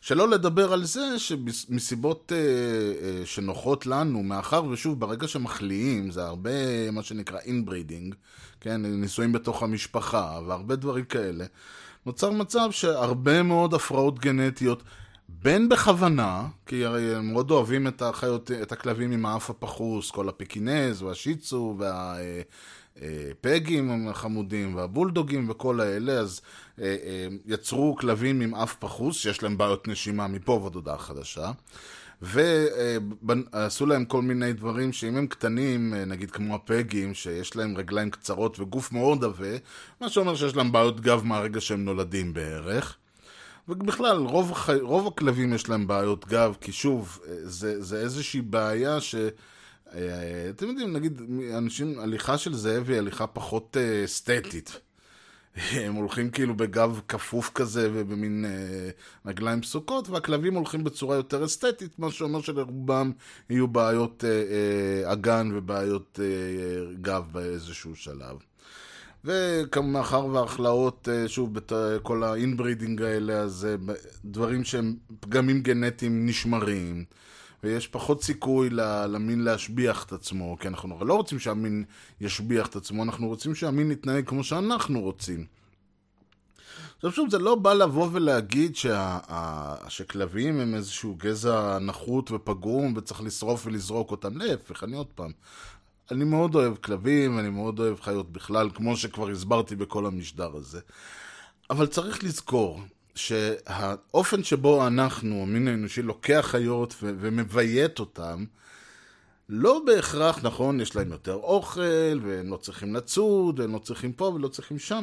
שלא לדבר על זה שמסיבות אה, אה, שנוחות לנו, מאחר ושוב, ברגע שמכליאים, זה הרבה מה שנקרא inbreeding, כן, ניסויים בתוך המשפחה והרבה דברים כאלה, נוצר מצב שהרבה מאוד הפרעות גנטיות, בין בכוונה, כי הרי הם מאוד אוהבים את החיות, את הכלבים עם האף הפחוס, כל הפקינז והשיצו וה... הפגים החמודים והבולדוגים וכל האלה, אז אה, אה, יצרו כלבים עם אף פחוס, שיש להם בעיות נשימה מפה ועד הודעה חדשה. ועשו להם כל מיני דברים שאם הם קטנים, אה, נגיד כמו הפגים, שיש להם רגליים קצרות וגוף מאוד עבה, מה שאומר שיש להם בעיות גב מהרגע שהם נולדים בערך. ובכלל, רוב, רוב הכלבים יש להם בעיות גב, כי שוב, זה, זה איזושהי בעיה ש... אה, אתם יודעים, נגיד, אנשים, הליכה של זאב היא הליכה פחות אה, אסתטית. הם הולכים כאילו בגב כפוף כזה ובמין אה, רגליים פסוקות, והכלבים הולכים בצורה יותר אסתטית, מה שאומר שלרובם יהיו בעיות אה, אה, אגן ובעיות אה, גב באיזשהו שלב. ומאחר וההכלאות, אה, שוב, כל ה inbreeding האלה, אז אה, דברים שהם פגמים גנטיים נשמרים. ויש פחות סיכוי למין להשביח את עצמו, כי אנחנו לא רוצים שהמין ישביח את עצמו, אנחנו רוצים שהמין יתנהג כמו שאנחנו רוצים. עכשיו שוב, זה לא בא לבוא ולהגיד שה, שכלבים הם איזשהו גזע נחות ופגום וצריך לשרוף ולזרוק אותם, להפך, אני עוד פעם. אני מאוד אוהב כלבים, אני מאוד אוהב חיות בכלל, כמו שכבר הסברתי בכל המשדר הזה. אבל צריך לזכור שהאופן שבו אנחנו, המין האנושי, לוקח חיות ו- ומביית אותם, לא בהכרח, נכון, יש להם יותר אוכל, והם לא צריכים לצוד, והם לא צריכים פה ולא צריכים שם,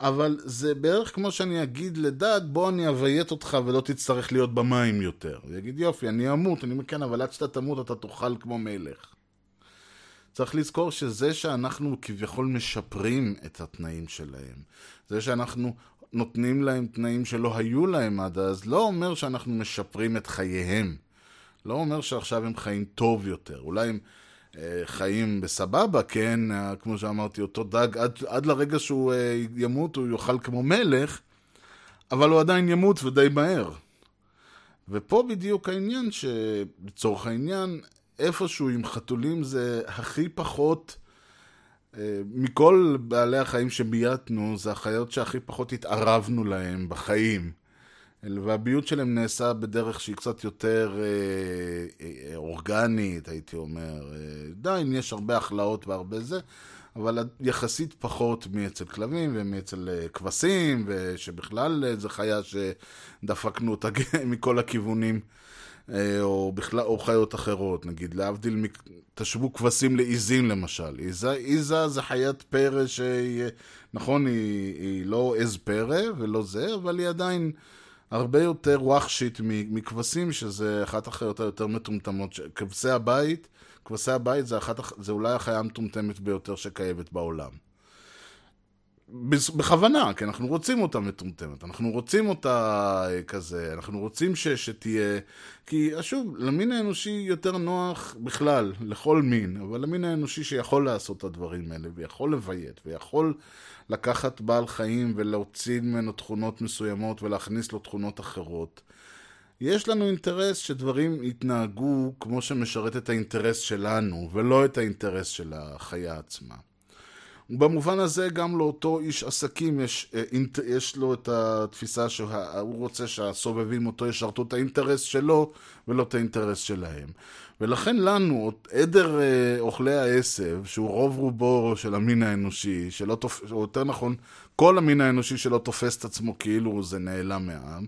אבל זה בערך כמו שאני אגיד לדג, בוא אני אביית אותך ולא תצטרך להיות במים יותר. הוא יגיד, יופי, אני אמות, אני אומר, כן, אבל עד שאתה תמות אתה תאכל כמו מלך. צריך לזכור שזה שאנחנו כביכול משפרים את התנאים שלהם, זה שאנחנו נותנים להם תנאים שלא היו להם עד אז, לא אומר שאנחנו משפרים את חייהם. לא אומר שעכשיו הם חיים טוב יותר. אולי הם אה, חיים בסבבה, כן, אה, כמו שאמרתי, אותו דג, עד, עד לרגע שהוא אה, ימות הוא יאכל כמו מלך, אבל הוא עדיין ימות ודי מהר. ופה בדיוק העניין שלצורך העניין, איפשהו עם חתולים זה הכי פחות אה, מכל בעלי החיים שבייתנו, זה החיות שהכי פחות התערבנו להם בחיים. והביות שלהם נעשה בדרך שהיא קצת יותר אה, אה, אורגנית, הייתי אומר. עדיין יש הרבה הכלאות והרבה זה, אבל יחסית פחות מאצל כלבים ומאצל כבשים, ושבכלל זו חיה שדפקנו אותה מכל הכיוונים. או בכלל, או חיות אחרות, נגיד, להבדיל, תשוו כבשים לעיזים למשל. עיזה, עיזה זה חיית פרא שהיא, נכון, היא, היא לא עז פרא ולא זה, אבל היא עדיין הרבה יותר ווחשית מכבשים, שזה אחת החיות היותר מטומטמות. כבשי הבית, כבשי הבית זה, אחת, זה אולי החיה המטומטמת ביותר שקיימת בעולם. בכוונה, כי אנחנו רוצים אותה מטומטמת, אנחנו רוצים אותה אה, כזה, אנחנו רוצים ש, שתהיה... כי שוב, למין האנושי יותר נוח בכלל, לכל מין, אבל למין האנושי שיכול לעשות את הדברים האלה, ויכול לביית, ויכול לקחת בעל חיים ולהוציא ממנו תכונות מסוימות ולהכניס לו תכונות אחרות. יש לנו אינטרס שדברים יתנהגו כמו שמשרת את האינטרס שלנו, ולא את האינטרס של החיה עצמה. במובן הזה גם לאותו איש עסקים יש, אה, יש לו את התפיסה שהוא רוצה שהסובבים אותו ישרתו את האינטרס שלו ולא את האינטרס שלהם. ולכן לנו, עדר אה, אוכלי העשב, שהוא רוב רובו של המין האנושי, שלא תופ... או יותר נכון, כל המין האנושי שלא תופס את עצמו כאילו זה נעלם מהעם,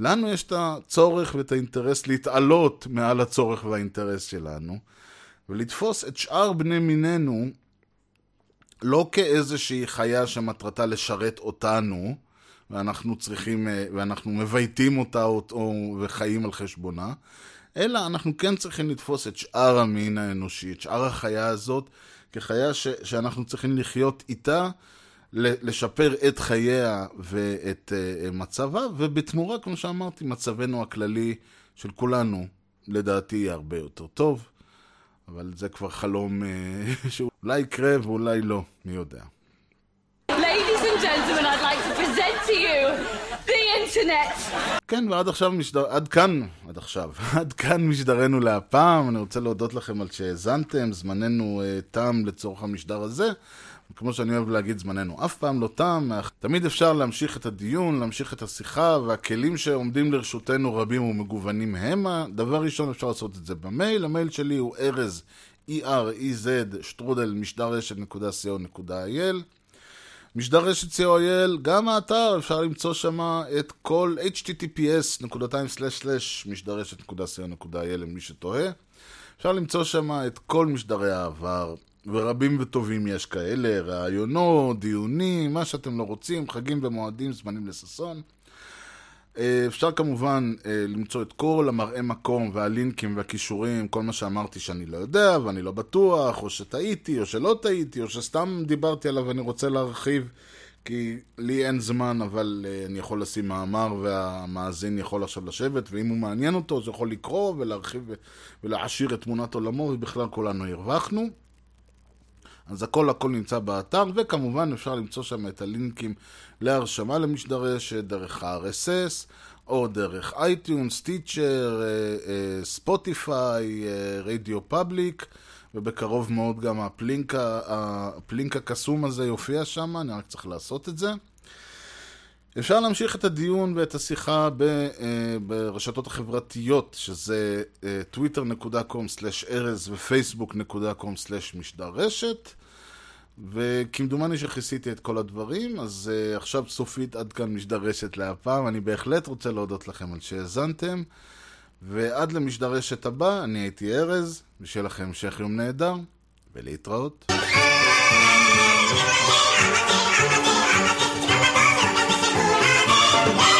לנו יש את הצורך ואת האינטרס להתעלות מעל הצורך והאינטרס שלנו, ולתפוס את שאר בני מיננו לא כאיזושהי חיה שמטרתה לשרת אותנו, ואנחנו צריכים, אה, ואנחנו מבייתים אותה או, וחיים על חשבונה, אלא אנחנו כן צריכים לתפוס את שאר המין האנושי, את שאר החיה הזאת, כחיה ש, שאנחנו צריכים לחיות איתה, לשפר את חייה ואת uh, מצבה, ובתמורה, כמו שאמרתי, מצבנו הכללי של כולנו, לדעתי, יהיה הרבה יותר טוב. אבל זה כבר חלום שאולי יקרה ואולי לא, מי יודע. Ladies and gentlemen, I'd like to present to you the internet. כן, ועד עכשיו משדר... עד כאן, עד עכשיו, עד כאן משדרנו להפעם. אני רוצה להודות לכם על שהאזנתם, זמננו uh, תם לצורך המשדר הזה. כמו שאני אוהב להגיד, זמננו אף פעם לא תם. תמיד אפשר להמשיך את הדיון, להמשיך את השיחה, והכלים שעומדים לרשותנו רבים ומגוונים המה. דבר ראשון, אפשר לעשות את זה במייל. המייל שלי הוא ארז, E-R-E-Z, שטרודל, משדרשת.co.il. משדר רשת co.il, גם האתר, אפשר למצוא שם את כל https נקודתיים סלש סלש משדרשת.co.il למי שתוהה. אפשר למצוא שם את כל משדרי העבר, ורבים וטובים יש כאלה, ראיונות, דיונים, מה שאתם לא רוצים, חגים ומועדים, זמנים לששון. אה, אפשר כמובן אה, למצוא את כל המראה מקום והלינקים והכישורים, כל מה שאמרתי שאני לא יודע ואני לא בטוח, או שטעיתי, או שלא טעיתי, או שסתם דיברתי עליו ואני רוצה להרחיב, כי לי אין זמן, אבל אה, אני יכול לשים מאמר והמאזין יכול עכשיו לשבת, ואם הוא מעניין אותו, הוא יכול לקרוא ולהרחיב ולהעשיר את תמונת עולמו, ובכלל כולנו הרווחנו. אז הכל הכל נמצא באתר, וכמובן אפשר למצוא שם את הלינקים להרשמה למשדרשת דרך ה-RSS, או דרך iTunes, Stitcher, Spotify, RadioPublic, ובקרוב מאוד גם ה Plink, ה Plink הקסום הזה יופיע שם, אני רק צריך לעשות את זה. אפשר להמשיך את הדיון ואת השיחה ברשתות החברתיות, שזה twitter.com/ארז ופייסבוק.com/משדר רשת. וכמדומני שכיסיתי את כל הדברים, אז uh, עכשיו סופית עד כאן משדרשת להפעם. אני בהחלט רוצה להודות לכם על שהאזנתם, ועד למשדרשת הבא, אני הייתי ארז, ושיהיה לכם המשך יום נהדר, ולהתראות. Thank.